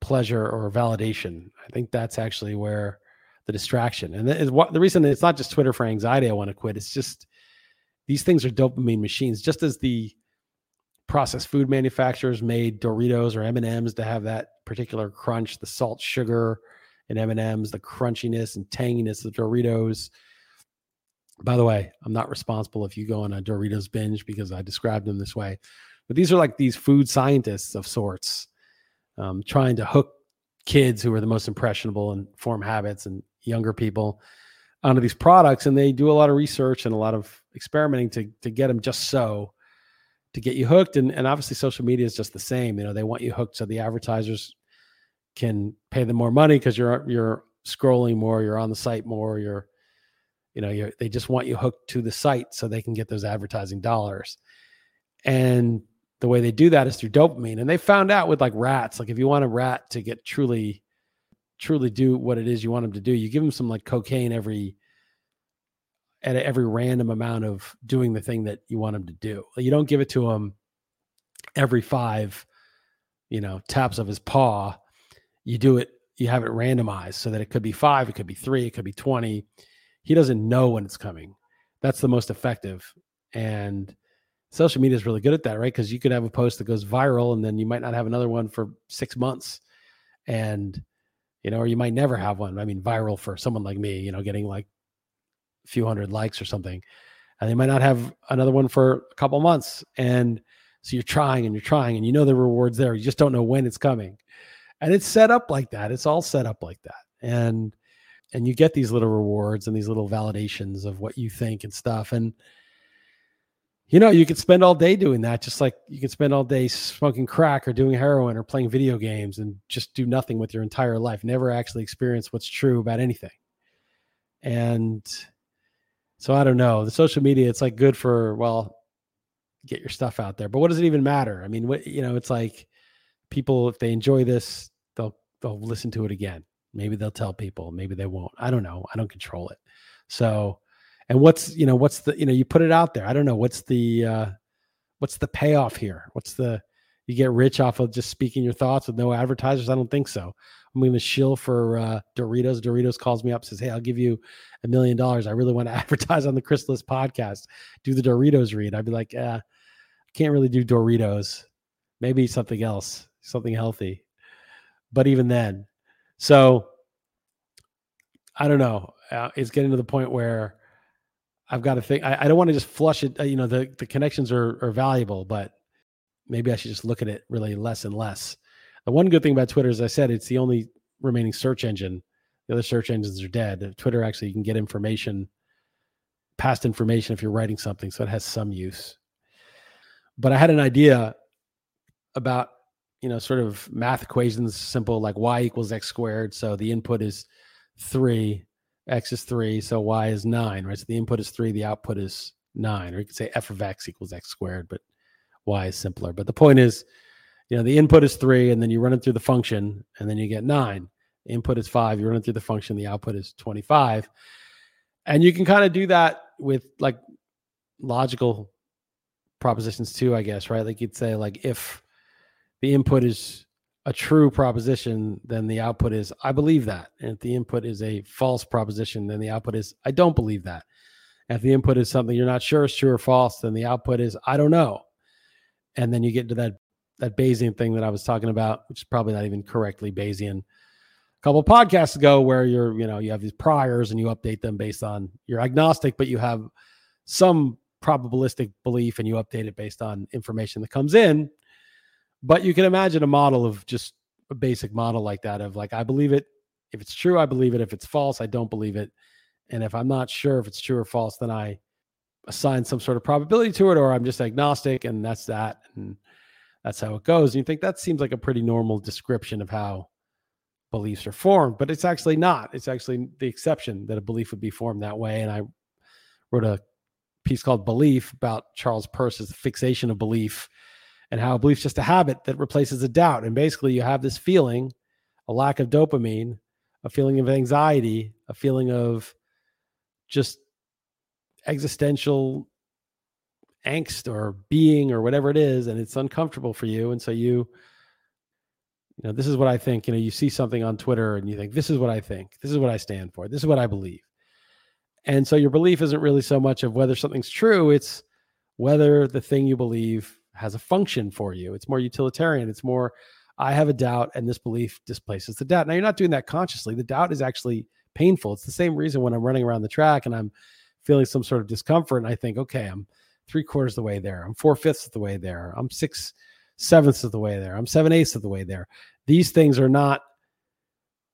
pleasure or validation. I think that's actually where the distraction and the, what the reason it's not just Twitter for anxiety. I want to quit. It's just these things are dopamine machines. Just as the processed food manufacturers made Doritos or M and M's to have that particular crunch, the salt, sugar, and M and M's, the crunchiness and tanginess of Doritos. By the way, I'm not responsible if you go on a Doritos binge because I described them this way. But these are like these food scientists of sorts um, trying to hook kids who are the most impressionable and form habits and younger people onto these products and they do a lot of research and a lot of experimenting to to get them just so to get you hooked and, and obviously social media is just the same you know they want you hooked so the advertisers can pay them more money because you're you're scrolling more you're on the site more you're you know you're they just want you hooked to the site so they can get those advertising dollars and the way they do that is through dopamine. And they found out with like rats, like if you want a rat to get truly, truly do what it is you want them to do, you give them some like cocaine every at every random amount of doing the thing that you want them to do. You don't give it to him every five, you know, taps of his paw. You do it, you have it randomized so that it could be five, it could be three, it could be 20. He doesn't know when it's coming. That's the most effective. And social media is really good at that, right? Because you could have a post that goes viral and then you might not have another one for six months. And, you know, or you might never have one. I mean, viral for someone like me, you know, getting like a few hundred likes or something. And they might not have another one for a couple months. And so you're trying and you're trying and you know the reward's there. You just don't know when it's coming. And it's set up like that. It's all set up like that. And and you get these little rewards and these little validations of what you think and stuff. And you know, you could spend all day doing that, just like you can spend all day smoking crack or doing heroin or playing video games and just do nothing with your entire life, never actually experience what's true about anything. And so I don't know. The social media, it's like good for, well, get your stuff out there. But what does it even matter? I mean, what, you know, it's like people, if they enjoy this, they'll, they'll listen to it again. Maybe they'll tell people, maybe they won't. I don't know. I don't control it. So, and what's you know what's the you know you put it out there. I don't know what's the uh what's the payoff here? What's the you get rich off of just speaking your thoughts with no advertisers? I don't think so. I'm going to shill for uh doritos doritos calls me up says hey i'll give you a million dollars. I really want to advertise on the Chris Liss podcast. Do the doritos read. I'd be like uh can't really do doritos. Maybe something else something healthy. But even then so i don't know. Uh, it's getting to the point where I've got to think. I, I don't want to just flush it. Uh, you know, the the connections are are valuable, but maybe I should just look at it really less and less. The one good thing about Twitter, as I said, it's the only remaining search engine. The other search engines are dead. Twitter actually you can get information, past information if you're writing something, so it has some use. But I had an idea about you know sort of math equations, simple like y equals x squared. So the input is three x is three, so y is nine, right? So the input is three, the output is nine, or you could say f of x equals x squared, but y is simpler. But the point is, you know, the input is three, and then you run it through the function, and then you get nine. The input is five, you run it through the function, the output is 25. And you can kind of do that with like logical propositions too, I guess, right? Like you'd say, like, if the input is a true proposition, then the output is I believe that. And if the input is a false proposition, then the output is I don't believe that. And if the input is something you're not sure is true or false, then the output is I don't know. And then you get to that that Bayesian thing that I was talking about, which is probably not even correctly Bayesian. A couple podcasts ago, where you're, you know, you have these priors and you update them based on you're agnostic, but you have some probabilistic belief and you update it based on information that comes in but you can imagine a model of just a basic model like that of like, I believe it. If it's true, I believe it. If it's false, I don't believe it. And if I'm not sure if it's true or false, then I assign some sort of probability to it, or I'm just agnostic, and that's that. And that's how it goes. And you think that seems like a pretty normal description of how beliefs are formed, but it's actually not. It's actually the exception that a belief would be formed that way. And I wrote a piece called Belief about Charles Peirce's fixation of belief and how belief's just a habit that replaces a doubt. And basically, you have this feeling, a lack of dopamine, a feeling of anxiety, a feeling of just existential angst or being or whatever it is, and it's uncomfortable for you. And so you, you know, this is what I think. You know, you see something on Twitter and you think, this is what I think, this is what I stand for, this is what I believe. And so your belief isn't really so much of whether something's true, it's whether the thing you believe has a function for you. It's more utilitarian. It's more, I have a doubt and this belief displaces the doubt. Now, you're not doing that consciously. The doubt is actually painful. It's the same reason when I'm running around the track and I'm feeling some sort of discomfort and I think, okay, I'm three quarters of the way there. I'm four fifths of the way there. I'm six sevenths of the way there. I'm seven eighths of the way there. These things are not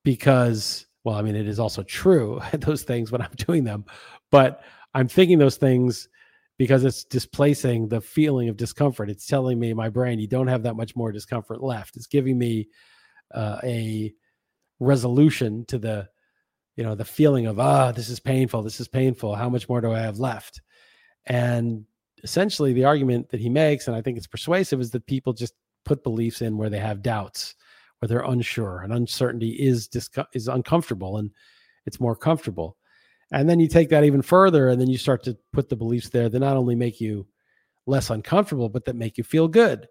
because, well, I mean, it is also true, those things when I'm doing them, but I'm thinking those things because it's displacing the feeling of discomfort. It's telling me, my brain, you don't have that much more discomfort left. It's giving me uh, a resolution to the, you know, the feeling of, ah, this is painful. This is painful. How much more do I have left? And essentially, the argument that he makes, and I think it's persuasive, is that people just put beliefs in where they have doubts, where they're unsure, and uncertainty is disco- is uncomfortable, and it's more comfortable. And then you take that even further, and then you start to put the beliefs there that not only make you less uncomfortable, but that make you feel good.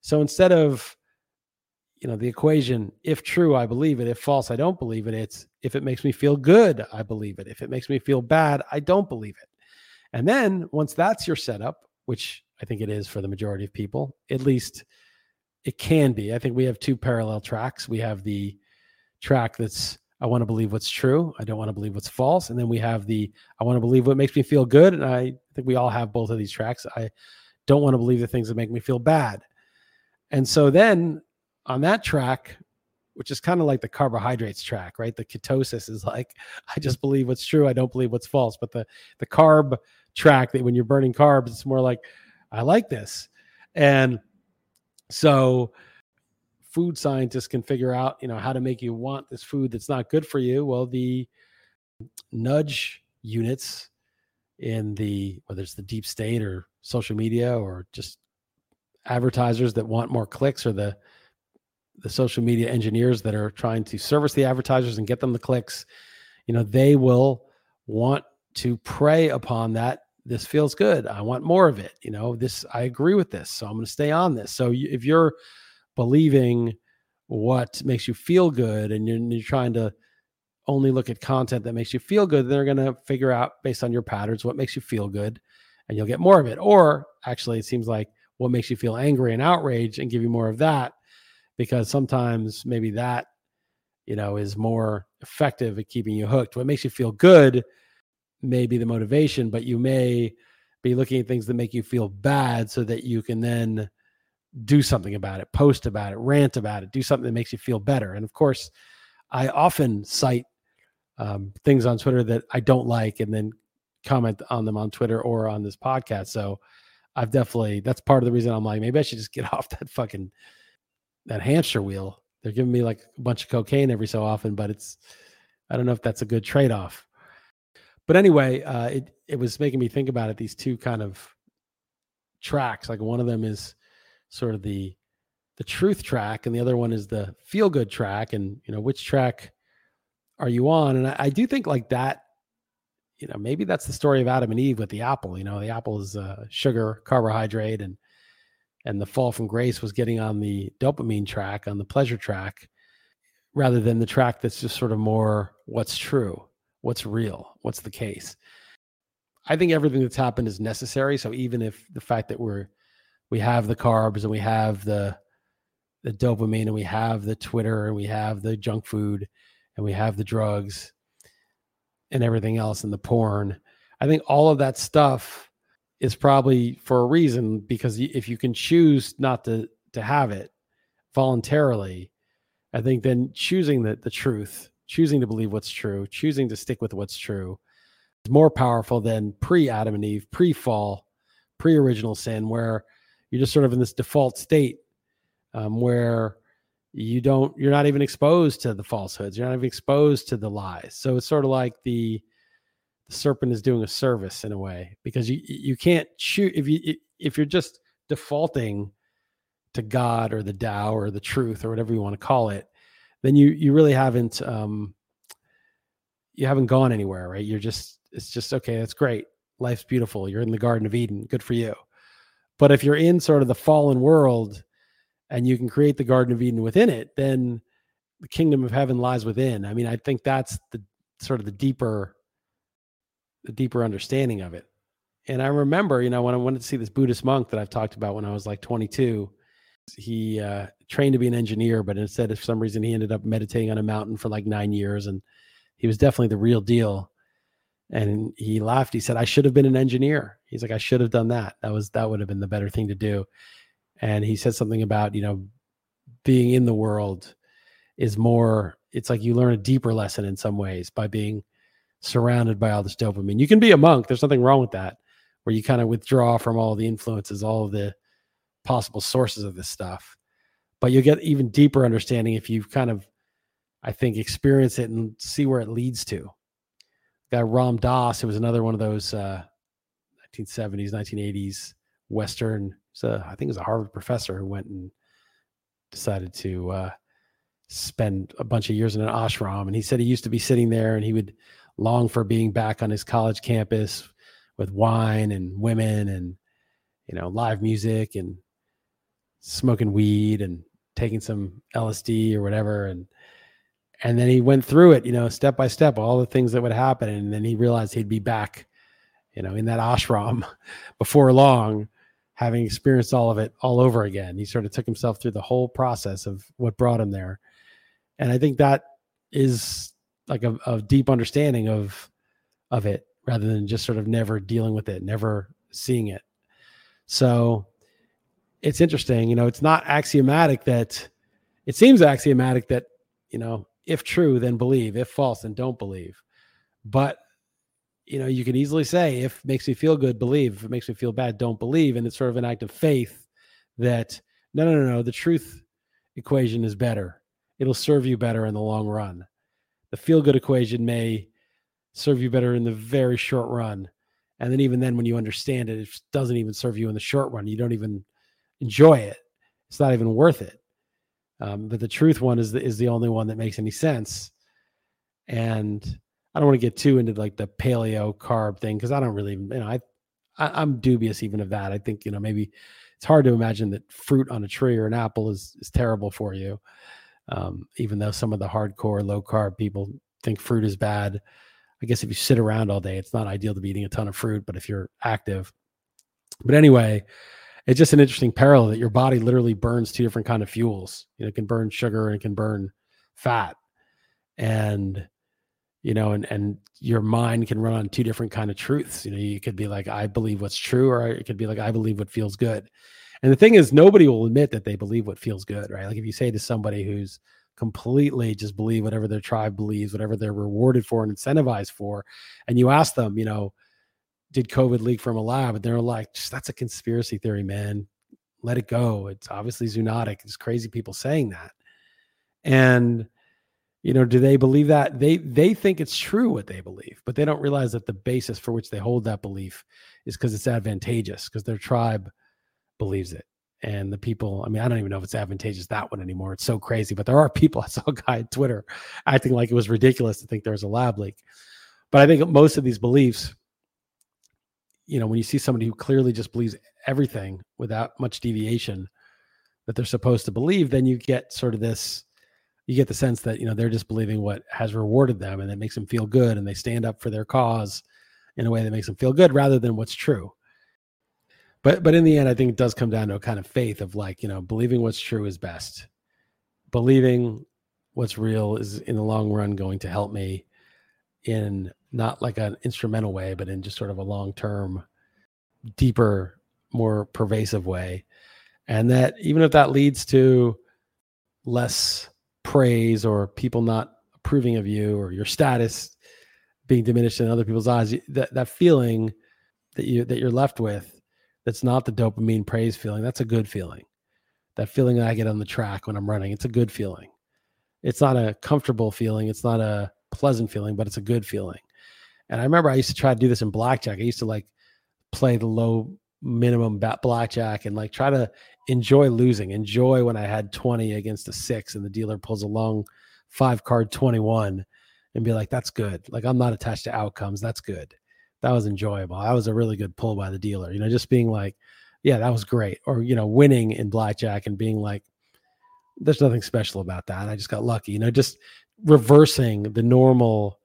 So instead of, you know, the equation, if true, I believe it. If false, I don't believe it. It's if it makes me feel good, I believe it. If it makes me feel bad, I don't believe it. And then once that's your setup, which I think it is for the majority of people, at least it can be. I think we have two parallel tracks. We have the track that's I want to believe what's true. I don't want to believe what's false. And then we have the I want to believe what makes me feel good. And I think we all have both of these tracks. I don't want to believe the things that make me feel bad. And so then on that track, which is kind of like the carbohydrates track, right? The ketosis is like I just believe what's true. I don't believe what's false. But the the carb track that when you're burning carbs, it's more like I like this. And so food scientists can figure out, you know, how to make you want this food that's not good for you. Well, the nudge units in the whether it's the deep state or social media or just advertisers that want more clicks or the the social media engineers that are trying to service the advertisers and get them the clicks you know they will want to prey upon that this feels good i want more of it you know this i agree with this so i'm going to stay on this so if you're believing what makes you feel good and you're, you're trying to only look at content that makes you feel good they're going to figure out based on your patterns what makes you feel good and you'll get more of it. Or actually it seems like what makes you feel angry and outraged and give you more of that because sometimes maybe that you know is more effective at keeping you hooked. What makes you feel good may be the motivation but you may be looking at things that make you feel bad so that you can then do something about it post about it rant about it do something that makes you feel better and of course i often cite um, things on twitter that i don't like and then comment on them on twitter or on this podcast so I've definitely that's part of the reason I'm like maybe I should just get off that fucking that hamster wheel. They're giving me like a bunch of cocaine every so often, but it's I don't know if that's a good trade off. But anyway, uh, it it was making me think about it. These two kind of tracks, like one of them is sort of the the truth track, and the other one is the feel good track. And you know which track are you on? And I, I do think like that you know, maybe that's the story of Adam and Eve with the apple. You know, the apple is uh, sugar, carbohydrate, and and the fall from grace was getting on the dopamine track, on the pleasure track, rather than the track that's just sort of more what's true, what's real, what's the case. I think everything that's happened is necessary. So even if the fact that we're we have the carbs and we have the the dopamine and we have the Twitter and we have the junk food and we have the drugs and everything else and the porn. I think all of that stuff is probably for a reason because if you can choose not to to have it voluntarily, I think then choosing the the truth, choosing to believe what's true, choosing to stick with what's true is more powerful than pre Adam and Eve, pre fall, pre original sin, where you're just sort of in this default state um, where you don't you're not even exposed to the falsehoods. You're not even exposed to the lies. So it's sort of like the the serpent is doing a service in a way because you you can't shoot if you if you're just defaulting to god or the Tao or the truth or whatever you want to call it then you you really haven't um you haven't gone anywhere right? You're just it's just okay that's great. Life's beautiful. You're in the garden of eden. Good for you but if you're in sort of the fallen world and you can create the Garden of Eden within it, then the kingdom of heaven lies within. I mean, I think that's the sort of the deeper, the deeper understanding of it. And I remember, you know, when I wanted to see this Buddhist monk that I've talked about when I was like 22, he uh, trained to be an engineer, but instead, for some reason, he ended up meditating on a mountain for like nine years, and he was definitely the real deal. And he laughed. He said, "I should have been an engineer." He's like, "I should have done that. That was that would have been the better thing to do." and he said something about you know being in the world is more it's like you learn a deeper lesson in some ways by being surrounded by all this dopamine you can be a monk there's nothing wrong with that where you kind of withdraw from all the influences all of the possible sources of this stuff but you'll get even deeper understanding if you kind of i think experience it and see where it leads to guy ram dass who was another one of those uh 1970s 1980s western so I think it was a Harvard professor who went and decided to uh, spend a bunch of years in an ashram. And he said he used to be sitting there and he would long for being back on his college campus with wine and women and you know live music and smoking weed and taking some LSD or whatever and and then he went through it you know step by step all the things that would happen and then he realized he'd be back you know in that ashram before long having experienced all of it all over again. He sort of took himself through the whole process of what brought him there. And I think that is like a, a, deep understanding of of it rather than just sort of never dealing with it, never seeing it. So it's interesting, you know, it's not axiomatic that it seems axiomatic that, you know, if true, then believe, if false, then don't believe. But you know, you can easily say, if makes me feel good, believe. If it makes me feel bad, don't believe. And it's sort of an act of faith that no, no, no, no, the truth equation is better. It'll serve you better in the long run. The feel good equation may serve you better in the very short run. And then even then, when you understand it, it doesn't even serve you in the short run. You don't even enjoy it. It's not even worth it. Um, but the truth one is the, is the only one that makes any sense. And I don't want to get too into like the paleo carb thing because I don't really, you know, I, I I'm dubious even of that. I think you know maybe it's hard to imagine that fruit on a tree or an apple is is terrible for you. Um, even though some of the hardcore low carb people think fruit is bad. I guess if you sit around all day, it's not ideal to be eating a ton of fruit, but if you're active. But anyway, it's just an interesting parallel that your body literally burns two different kind of fuels. You know, it can burn sugar and it can burn fat. And you know, and and your mind can run on two different kind of truths. You know, you could be like, I believe what's true, or it could be like, I believe what feels good. And the thing is, nobody will admit that they believe what feels good, right? Like if you say to somebody who's completely just believe whatever their tribe believes, whatever they're rewarded for and incentivized for, and you ask them, you know, did COVID leak from a lab? And they're like, that's a conspiracy theory, man. Let it go. It's obviously zoonotic. It's crazy people saying that. And you know do they believe that they they think it's true what they believe but they don't realize that the basis for which they hold that belief is because it's advantageous because their tribe believes it and the people i mean i don't even know if it's advantageous that one anymore it's so crazy but there are people i saw a guy on twitter acting like it was ridiculous to think there was a lab leak but i think most of these beliefs you know when you see somebody who clearly just believes everything without much deviation that they're supposed to believe then you get sort of this you get the sense that you know they're just believing what has rewarded them and it makes them feel good and they stand up for their cause in a way that makes them feel good rather than what's true. But but in the end i think it does come down to a kind of faith of like you know believing what's true is best. Believing what's real is in the long run going to help me in not like an instrumental way but in just sort of a long term deeper more pervasive way. And that even if that leads to less praise or people not approving of you or your status being diminished in other people's eyes that, that feeling that you that you're left with that's not the dopamine praise feeling that's a good feeling. That feeling that i get on the track when i'm running it's a good feeling. It's not a comfortable feeling it's not a pleasant feeling but it's a good feeling and i remember i used to try to do this in blackjack i used to like play the low minimum bat blackjack and like try to enjoy losing, enjoy when I had 20 against a six and the dealer pulls a long five card 21 and be like, that's good. Like I'm not attached to outcomes. That's good. That was enjoyable. That was a really good pull by the dealer. You know, just being like, yeah, that was great. Or, you know, winning in blackjack and being like, there's nothing special about that. I just got lucky. You know, just reversing the normal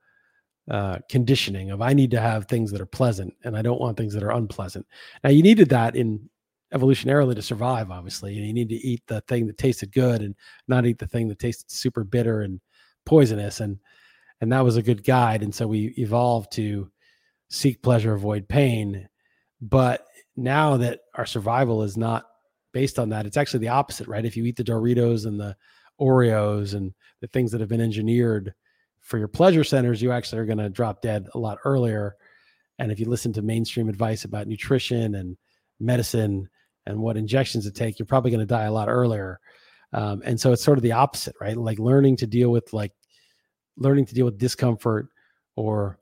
uh, conditioning of I need to have things that are pleasant and I don't want things that are unpleasant. Now you needed that in evolutionarily to survive, obviously. You need to eat the thing that tasted good and not eat the thing that tasted super bitter and poisonous. And and that was a good guide. And so we evolved to seek pleasure, avoid pain. But now that our survival is not based on that, it's actually the opposite, right? If you eat the Doritos and the Oreos and the things that have been engineered for your pleasure centers, you actually are going to drop dead a lot earlier. And if you listen to mainstream advice about nutrition and medicine and what injections to take, you're probably going to die a lot earlier. Um, and so it's sort of the opposite, right? Like learning to deal with like learning to deal with discomfort or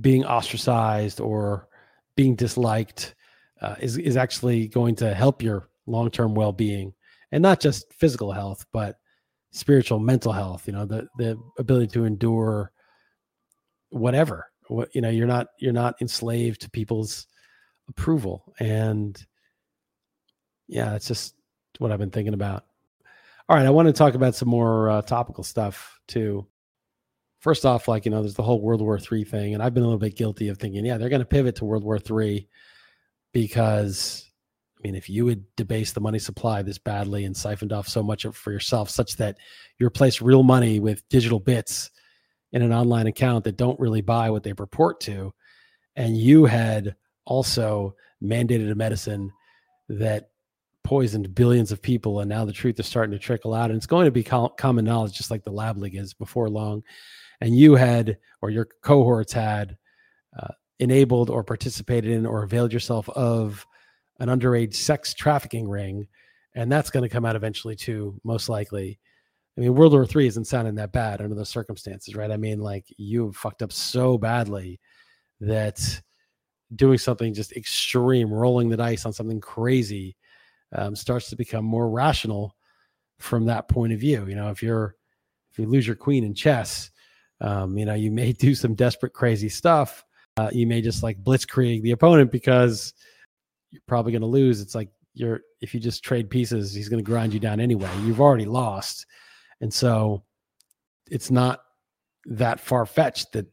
being ostracized or being disliked uh, is is actually going to help your long term well being, and not just physical health, but spiritual, mental health. You know, the the ability to endure whatever. What you know, you're not you're not enslaved to people's approval, and yeah, it's just what I've been thinking about. All right, I want to talk about some more uh, topical stuff too. First off, like you know, there's the whole World War III thing, and I've been a little bit guilty of thinking, yeah, they're going to pivot to World War III because, I mean, if you would debase the money supply this badly and siphoned off so much for yourself, such that you replace real money with digital bits in an online account that don't really buy what they purport to, and you had also mandated a medicine that poisoned billions of people and now the truth is starting to trickle out and it's going to be common knowledge just like the lab leak is before long and you had or your cohorts had uh, enabled or participated in or availed yourself of an underage sex trafficking ring, and that's going to come out eventually too, most likely. I mean, World War Three isn't sounding that bad under those circumstances, right? I mean, like you have fucked up so badly that doing something just extreme, rolling the dice on something crazy, um, starts to become more rational from that point of view. You know, if you're if you lose your queen in chess, um, you know, you may do some desperate, crazy stuff. Uh, you may just like blitzkrieg the opponent because you're probably going to lose. It's like you're if you just trade pieces, he's going to grind you down anyway. You've already lost, and so it's not that far fetched that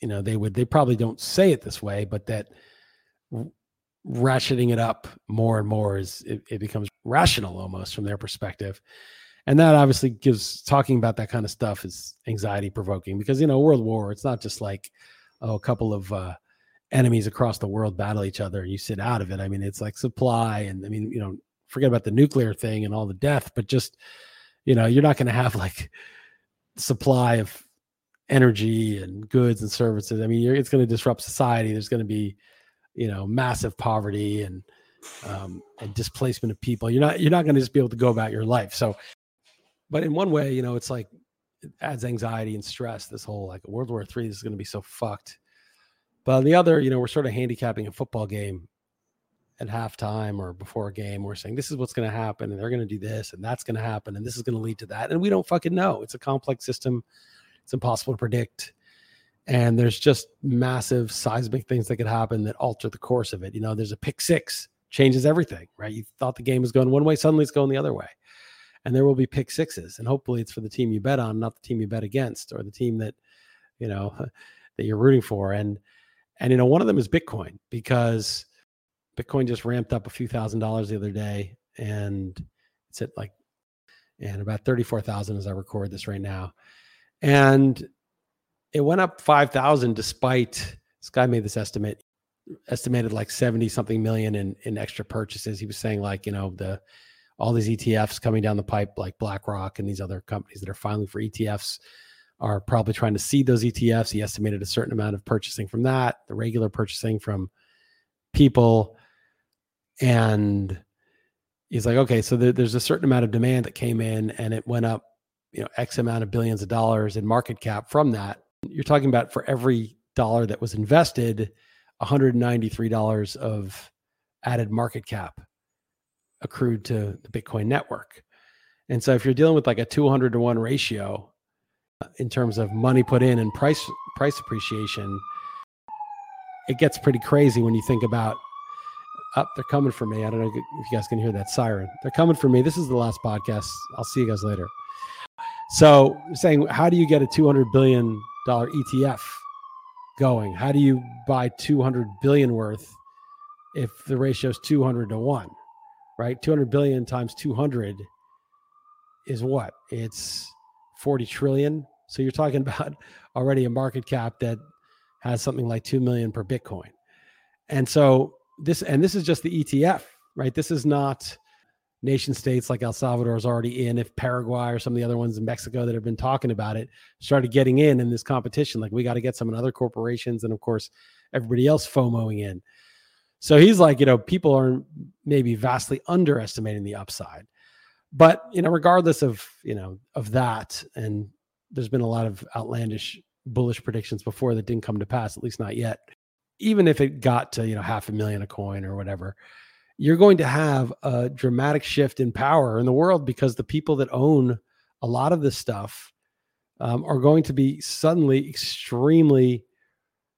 you know they would they probably don't say it this way but that ratcheting it up more and more is it, it, becomes rational almost from their perspective and that obviously gives talking about that kind of stuff is anxiety provoking because you know world war it's not just like oh, a couple of uh, enemies across the world battle each other and you sit out of it i mean it's like supply and i mean you know forget about the nuclear thing and all the death but just you know you're not going to have like supply of energy and goods and services. I mean, it's going to disrupt society. There's going to be, you know, massive poverty and um, and displacement of people. You're not you're not going to just be able to go about your life. So, but in one way, you know, it's like it adds anxiety and stress. This whole like World War Three is going to be so fucked. But on the other, you know, we're sort of handicapping a football game at halftime or before a game. We're saying this is what's going to happen, and they're going to do this, and that's going to happen, and this is going to lead to that, and we don't fucking know. It's a complex system it's impossible to predict. And there's just massive seismic things that could happen that alter the course of it. You know, there's a pick six, changes everything, right? You thought the game was going one way, suddenly it's going the other way. And there will be pick sixes. And hopefully it's for the team you bet on, not the team you bet against or the team that, you know, that you're rooting for. And and you know, one of them is Bitcoin because Bitcoin just ramped up a few thousand dollars the other day and it's at like and about 34,000 as I record this right now and it went up 5000 despite this guy made this estimate estimated like 70 something million in in extra purchases he was saying like you know the all these etfs coming down the pipe like blackrock and these other companies that are filing for etfs are probably trying to seed those etfs he estimated a certain amount of purchasing from that the regular purchasing from people. And he's like okay so there, there's a certain amount of demand that came in and it went up you know x amount of billions of dollars in market cap from that. You're talking about for every dollar that was invested $193 of added market cap accrued to the bitcoin network. And so if you're dealing with like a 200 to 1 ratio uh, in terms of money put in and price price appreciation it gets pretty crazy when you think about up oh, they're coming for me. I don't know if you guys can hear that siren. They're coming for me. This is the last podcast. I'll see you guys later. So saying, how do you get a $200 billion ETF going? How do you buy 200 billion worth if the ratio is 200 to one, right? 200 billion times 200 is what? It's 40 trillion. So you're talking about already a market cap that has something like 2 million per Bitcoin. And so this, and this is just the ETF, right? This is not nation states like El Salvador is already in, if Paraguay or some of the other ones in Mexico that have been talking about it started getting in in this competition, like we got to get some other corporations and of course everybody else FOMOing in. So he's like, you know, people are maybe vastly underestimating the upside. But, you know, regardless of, you know, of that, and there's been a lot of outlandish bullish predictions before that didn't come to pass, at least not yet. Even if it got to, you know, half a million a coin or whatever, you're going to have a dramatic shift in power in the world because the people that own a lot of this stuff um, are going to be suddenly extremely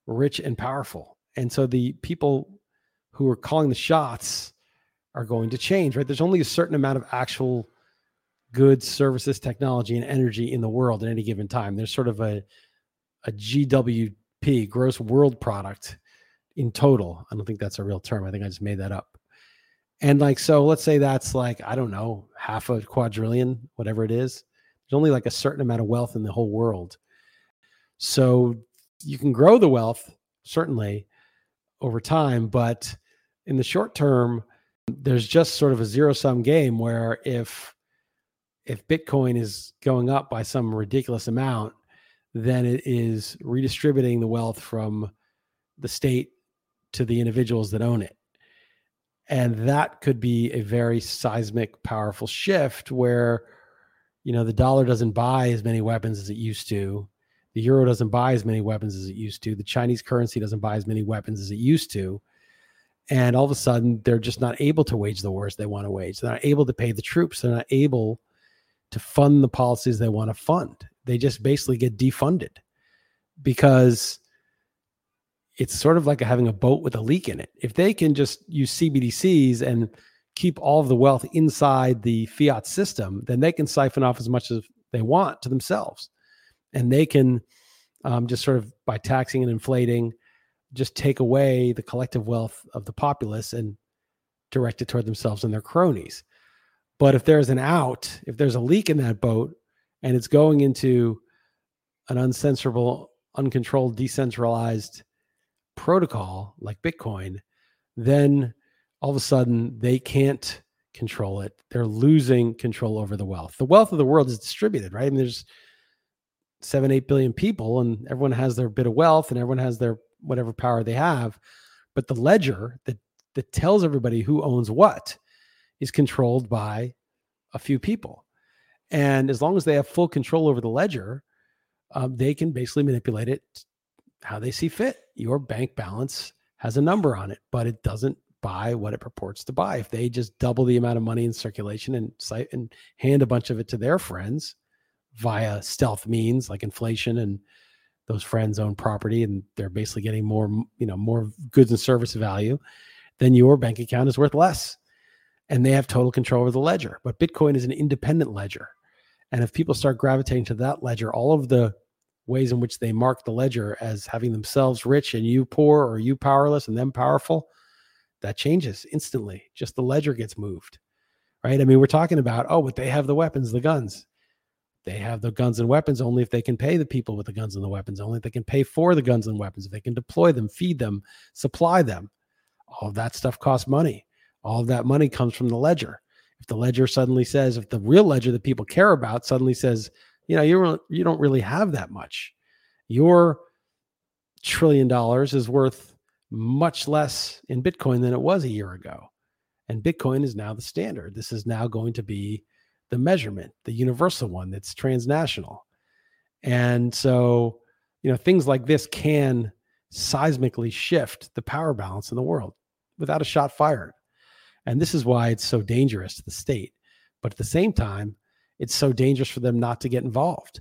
rich and powerful. And so the people who are calling the shots are going to change, right? There's only a certain amount of actual goods, services, technology, and energy in the world at any given time. There's sort of a, a GWP, gross world product in total. I don't think that's a real term. I think I just made that up. And like, so let's say that's like, I don't know, half a quadrillion, whatever it is. There's only like a certain amount of wealth in the whole world. So you can grow the wealth, certainly, over time. But in the short term, there's just sort of a zero sum game where if if Bitcoin is going up by some ridiculous amount, then it is redistributing the wealth from the state to the individuals that own it. And that could be a very seismic, powerful shift where, you know, the dollar doesn't buy as many weapons as it used to. The euro doesn't buy as many weapons as it used to. The Chinese currency doesn't buy as many weapons as it used to. And all of a sudden, they're just not able to wage the wars they want to wage. They're not able to pay the troops. They're not able to fund the policies they want to fund. They just basically get defunded because it's sort of like having a boat with a leak in it. If they can just use CBDCs and keep all of the wealth inside the fiat system, then they can siphon off as much as they want to themselves. And they can um, just sort of by taxing and inflating, just take away the collective wealth of the populace and direct it toward themselves and their cronies. But if there's an out, if there's a leak in that boat and it's going into an uncensorable, uncontrolled, decentralized protocol like Bitcoin, then all of a sudden they can't control it. They're losing control over the wealth. The wealth of the world is distributed, right? Mean, there's seven, eight billion people, and everyone has their bit of wealth and everyone has their whatever power they have. But the ledger that that tells everybody who owns what is controlled by a few people. And as long as they have full control over the ledger, um, they can basically manipulate it how they see fit. Your bank balance has a number on it, but it doesn't buy what it purports to buy. If they just double the amount of money in circulation and and hand a bunch of it to their friends via stealth means like inflation and those friends own property and they're basically getting more, you know, more goods and service value, then your bank account is worth less. And they have total control over the ledger. But Bitcoin is an independent ledger. And if people start gravitating to that ledger, all of the ways in which they mark the ledger as having themselves rich and you poor or you powerless and them powerful, that changes instantly. Just the ledger gets moved, right? I mean, we're talking about, oh, but they have the weapons, the guns. They have the guns and weapons only if they can pay the people with the guns and the weapons, only if they can pay for the guns and weapons, if they can deploy them, feed them, supply them. All that stuff costs money. All of that money comes from the ledger. If the ledger suddenly says, if the real ledger that people care about suddenly says, you know, you you don't really have that much. Your trillion dollars is worth much less in Bitcoin than it was a year ago. And Bitcoin is now the standard. This is now going to be the measurement, the universal one that's transnational. And so, you know, things like this can seismically shift the power balance in the world without a shot fired. And this is why it's so dangerous to the state. But at the same time, it's so dangerous for them not to get involved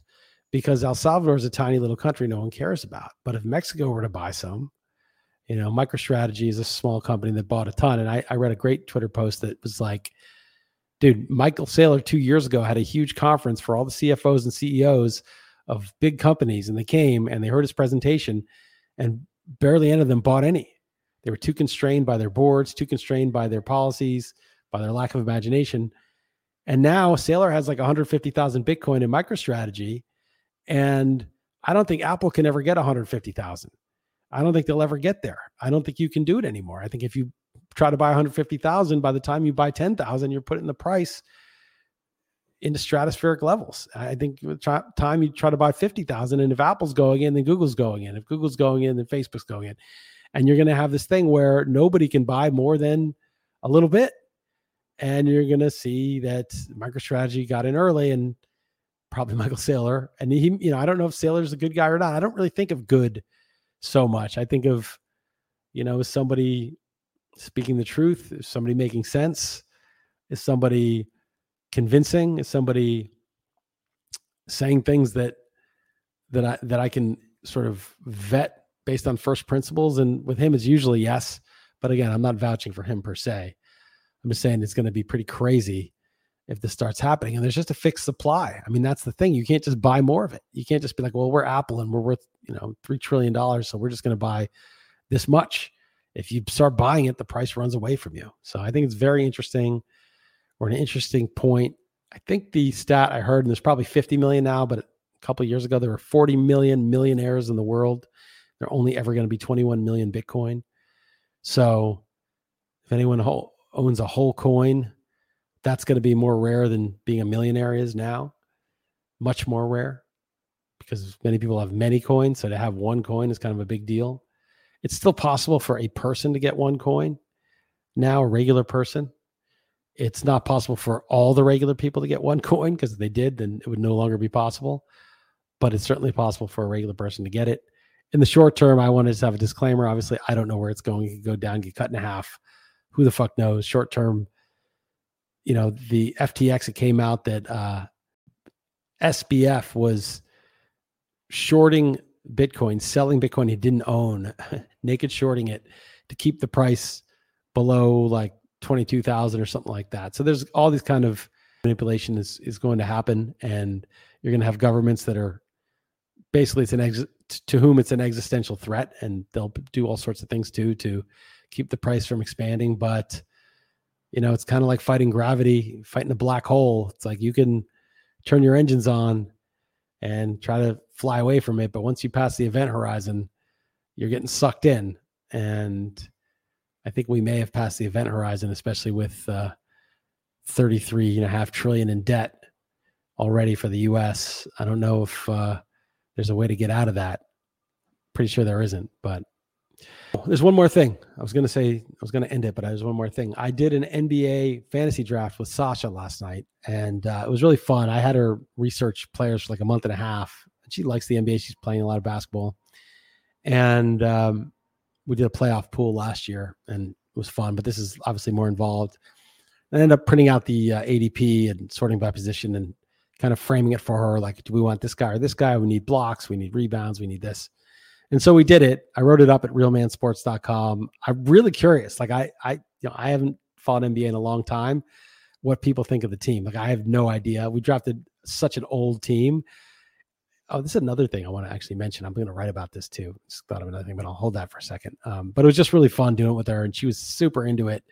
because El Salvador is a tiny little country no one cares about. But if Mexico were to buy some, you know, MicroStrategy is a small company that bought a ton. And I, I read a great Twitter post that was like, dude, Michael Saylor two years ago had a huge conference for all the CFOs and CEOs of big companies, and they came and they heard his presentation, and barely any of them bought any. They were too constrained by their boards, too constrained by their policies, by their lack of imagination. And now Saylor has like 150,000 Bitcoin in MicroStrategy. And I don't think Apple can ever get 150,000. I don't think they'll ever get there. I don't think you can do it anymore. I think if you try to buy 150,000, by the time you buy 10,000, you're putting the price into stratospheric levels. I think the time you try to buy 50,000 and if Apple's going in, then Google's going in. If Google's going in, then Facebook's going in. And you're going to have this thing where nobody can buy more than a little bit and you're going to see that MicroStrategy got in early and probably Michael Saylor. And he, you know, I don't know if Saylor's a good guy or not. I don't really think of good so much. I think of, you know, somebody speaking the truth, is somebody making sense, is somebody convincing, is somebody saying things that that I that I can sort of vet based on first principles. And with him, it's usually yes. But again, I'm not vouching for him per se. I'm just saying it's going to be pretty crazy if this starts happening. And there's just a fixed supply. I mean, that's the thing. You can't just buy more of it. You can't just be like, well, we're Apple and we're worth, you know, $3 trillion. So we're just going to buy this much. If you start buying it, the price runs away from you. So I think it's very interesting or an interesting point. I think the stat I heard, and there's probably 50 million now, but a couple years ago, there were 40 million millionaires in the world. They're only ever going to be 21 million Bitcoin. So if anyone owns a whole coin, that's going to be more rare than being a millionaire is now. Much more rare because many people have many coins. So to have one coin is kind of a big deal. It's still possible for a person to get one coin now, a regular person. It's not possible for all the regular people to get one coin because if they did, then it would no longer be possible. But it's certainly possible for a regular person to get it. In the short term, I wanted to have a disclaimer. Obviously, I don't know where it's going. It could go down, get cut in half. Who the fuck knows? Short term, you know, the FTX, it came out that uh, SBF was shorting Bitcoin, selling Bitcoin he didn't own, naked shorting it to keep the price below like 22,000 or something like that. So there's all these kind of manipulation is, is going to happen. And you're going to have governments that are basically it's an ex to whom it's an existential threat and they'll do all sorts of things too, to keep the price from expanding. But, you know, it's kind of like fighting gravity, fighting a black hole. It's like you can turn your engines on and try to fly away from it. But once you pass the event horizon, you're getting sucked in. And I think we may have passed the event horizon, especially with uh, 33 and a half trillion in debt already for the U.S. I don't know if uh, there's a way to get out of that. Pretty sure there isn't, but there's one more thing. I was going to say, I was going to end it, but there's one more thing. I did an NBA fantasy draft with Sasha last night, and uh, it was really fun. I had her research players for like a month and a half. She likes the NBA. She's playing a lot of basketball. And um, we did a playoff pool last year, and it was fun, but this is obviously more involved. I ended up printing out the uh, ADP and sorting by position and kind of framing it for her like, do we want this guy or this guy? We need blocks, we need rebounds, we need this. And so we did it. I wrote it up at realmansports.com. I'm really curious. Like I I you know, I haven't followed NBA in a long time. What people think of the team. Like I have no idea. We drafted such an old team. Oh, this is another thing I want to actually mention. I'm going to write about this too. Just thought of another thing, but I'll hold that for a second. Um, but it was just really fun doing it with her, and she was super into it.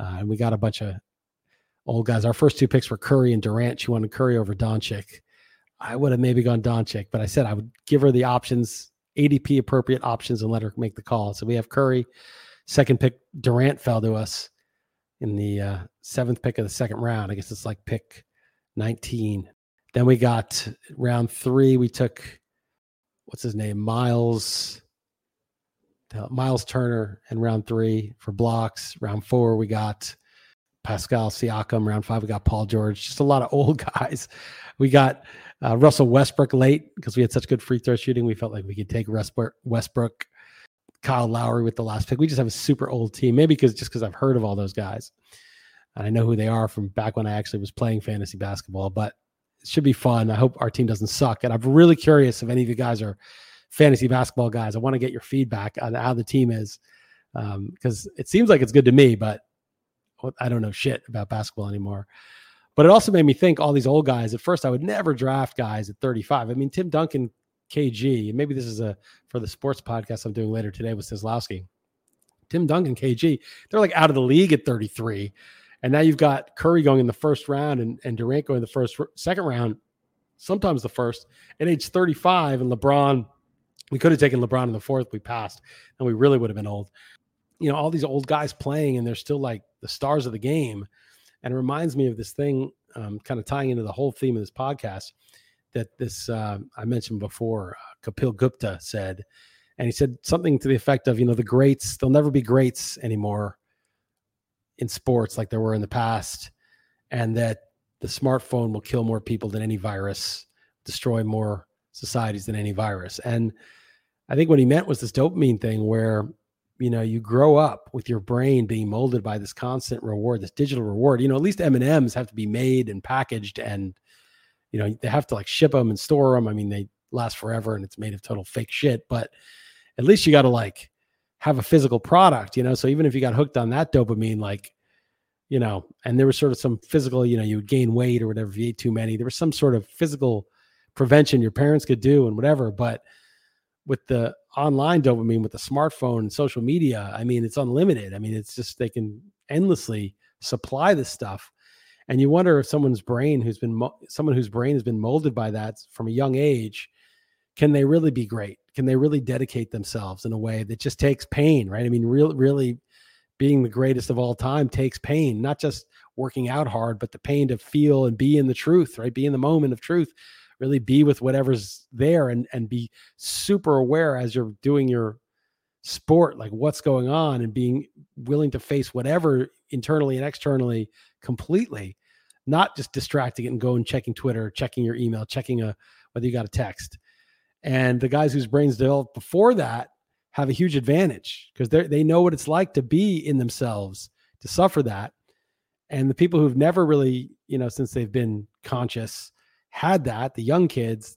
Uh, and we got a bunch of old guys. Our first two picks were Curry and Durant. She wanted Curry over Doncic. I would have maybe gone Doncic, but I said I would give her the options ADP appropriate options and let her make the call. So we have Curry, second pick. Durant fell to us in the uh, seventh pick of the second round. I guess it's like pick 19. Then we got round three. We took what's his name, Miles, Miles Turner, in round three for blocks. Round four, we got Pascal Siakam. Round five, we got Paul George. Just a lot of old guys. We got uh, Russell Westbrook late because we had such good free throw shooting. We felt like we could take Westbrook, Kyle Lowry with the last pick. We just have a super old team, maybe because just because I've heard of all those guys and I know who they are from back when I actually was playing fantasy basketball. But should be fun. I hope our team doesn't suck. And I'm really curious if any of you guys are fantasy basketball guys. I want to get your feedback on how the team is because um, it seems like it's good to me, but I don't know shit about basketball anymore. But it also made me think all these old guys. At first, I would never draft guys at 35. I mean, Tim Duncan, KG, maybe this is a for the sports podcast I'm doing later today with Sislowski. Tim Duncan, KG, they're like out of the league at 33. And now you've got Curry going in the first round and, and Durant going in the first, second round, sometimes the first at age 35. And LeBron, we could have taken LeBron in the fourth. We passed, and we really would have been old. You know, all these old guys playing, and they're still like the stars of the game. And it reminds me of this thing, um, kind of tying into the whole theme of this podcast that this uh, I mentioned before. Uh, Kapil Gupta said, and he said something to the effect of, you know, the greats they'll never be greats anymore in sports like there were in the past, and that the smartphone will kill more people than any virus, destroy more societies than any virus. And I think what he meant was this dopamine thing where you know you grow up with your brain being molded by this constant reward this digital reward you know at least m&ms have to be made and packaged and you know they have to like ship them and store them i mean they last forever and it's made of total fake shit but at least you got to like have a physical product you know? So even if you got hooked on that dopamine like you know and there was sort of some physical you know you would gain weight or whatever if you ate too many there was some sort of physical prevention your parents could do and whatever. But with the online dopamine with the smartphone and social media i mean it's unlimited. I mean it's just they can endlessly supply this stuff. And you wonder if someone's brain who's been someone whose brain has been molded by that from a young age can they really be great? Can they really dedicate themselves in a way that just takes pain right? I mean real really being the greatest of all time takes pain not just working out hard but the pain to feel and be in the truth right? Be in the moment of truth really be with whatever's there and and be super aware as you're doing your sport, like what's going on, and being willing to face whatever internally and externally completely, not just distracting it and going checking Twitter, checking your email, checking a whether you got a text. And the guys whose brains developed before that have a huge advantage because they they know what it's like to be in themselves, to suffer that. And the people who've never really, you know, since they've been conscious, had that, the young kids,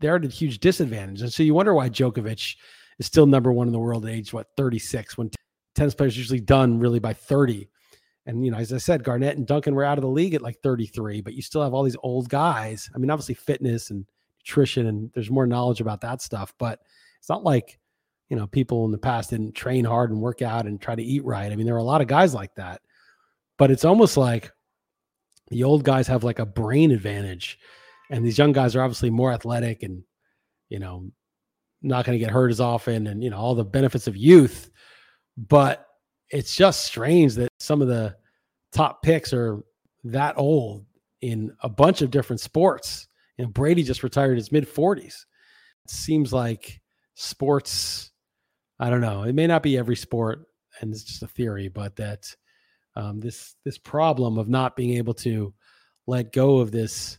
they're at a huge disadvantage. And so you wonder why Djokovic is still number one in the world at age, what, 36, when tennis players usually done really by 30. And, you know, as I said, Garnett and Duncan were out of the league at like 33, but you still have all these old guys. I mean, obviously fitness and nutrition and there's more knowledge about that stuff, but it's not like, you know, people in the past didn't train hard and work out and try to eat right. I mean, there are a lot of guys like that, but it's almost like the old guys have like a brain advantage and these young guys are obviously more athletic and, you know, not going to get hurt as often and, you know, all the benefits of youth. But it's just strange that some of the top picks are that old in a bunch of different sports. You know, Brady just retired in his mid 40s. It seems like sports, I don't know, it may not be every sport, and it's just a theory, but that um, this this problem of not being able to let go of this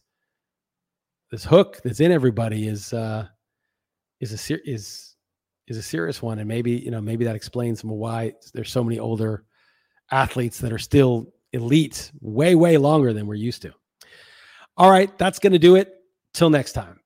this hook that's in everybody is uh, is a ser- is is a serious one, and maybe you know maybe that explains why there's so many older athletes that are still elite way way longer than we're used to. All right, that's going to do it. Till next time.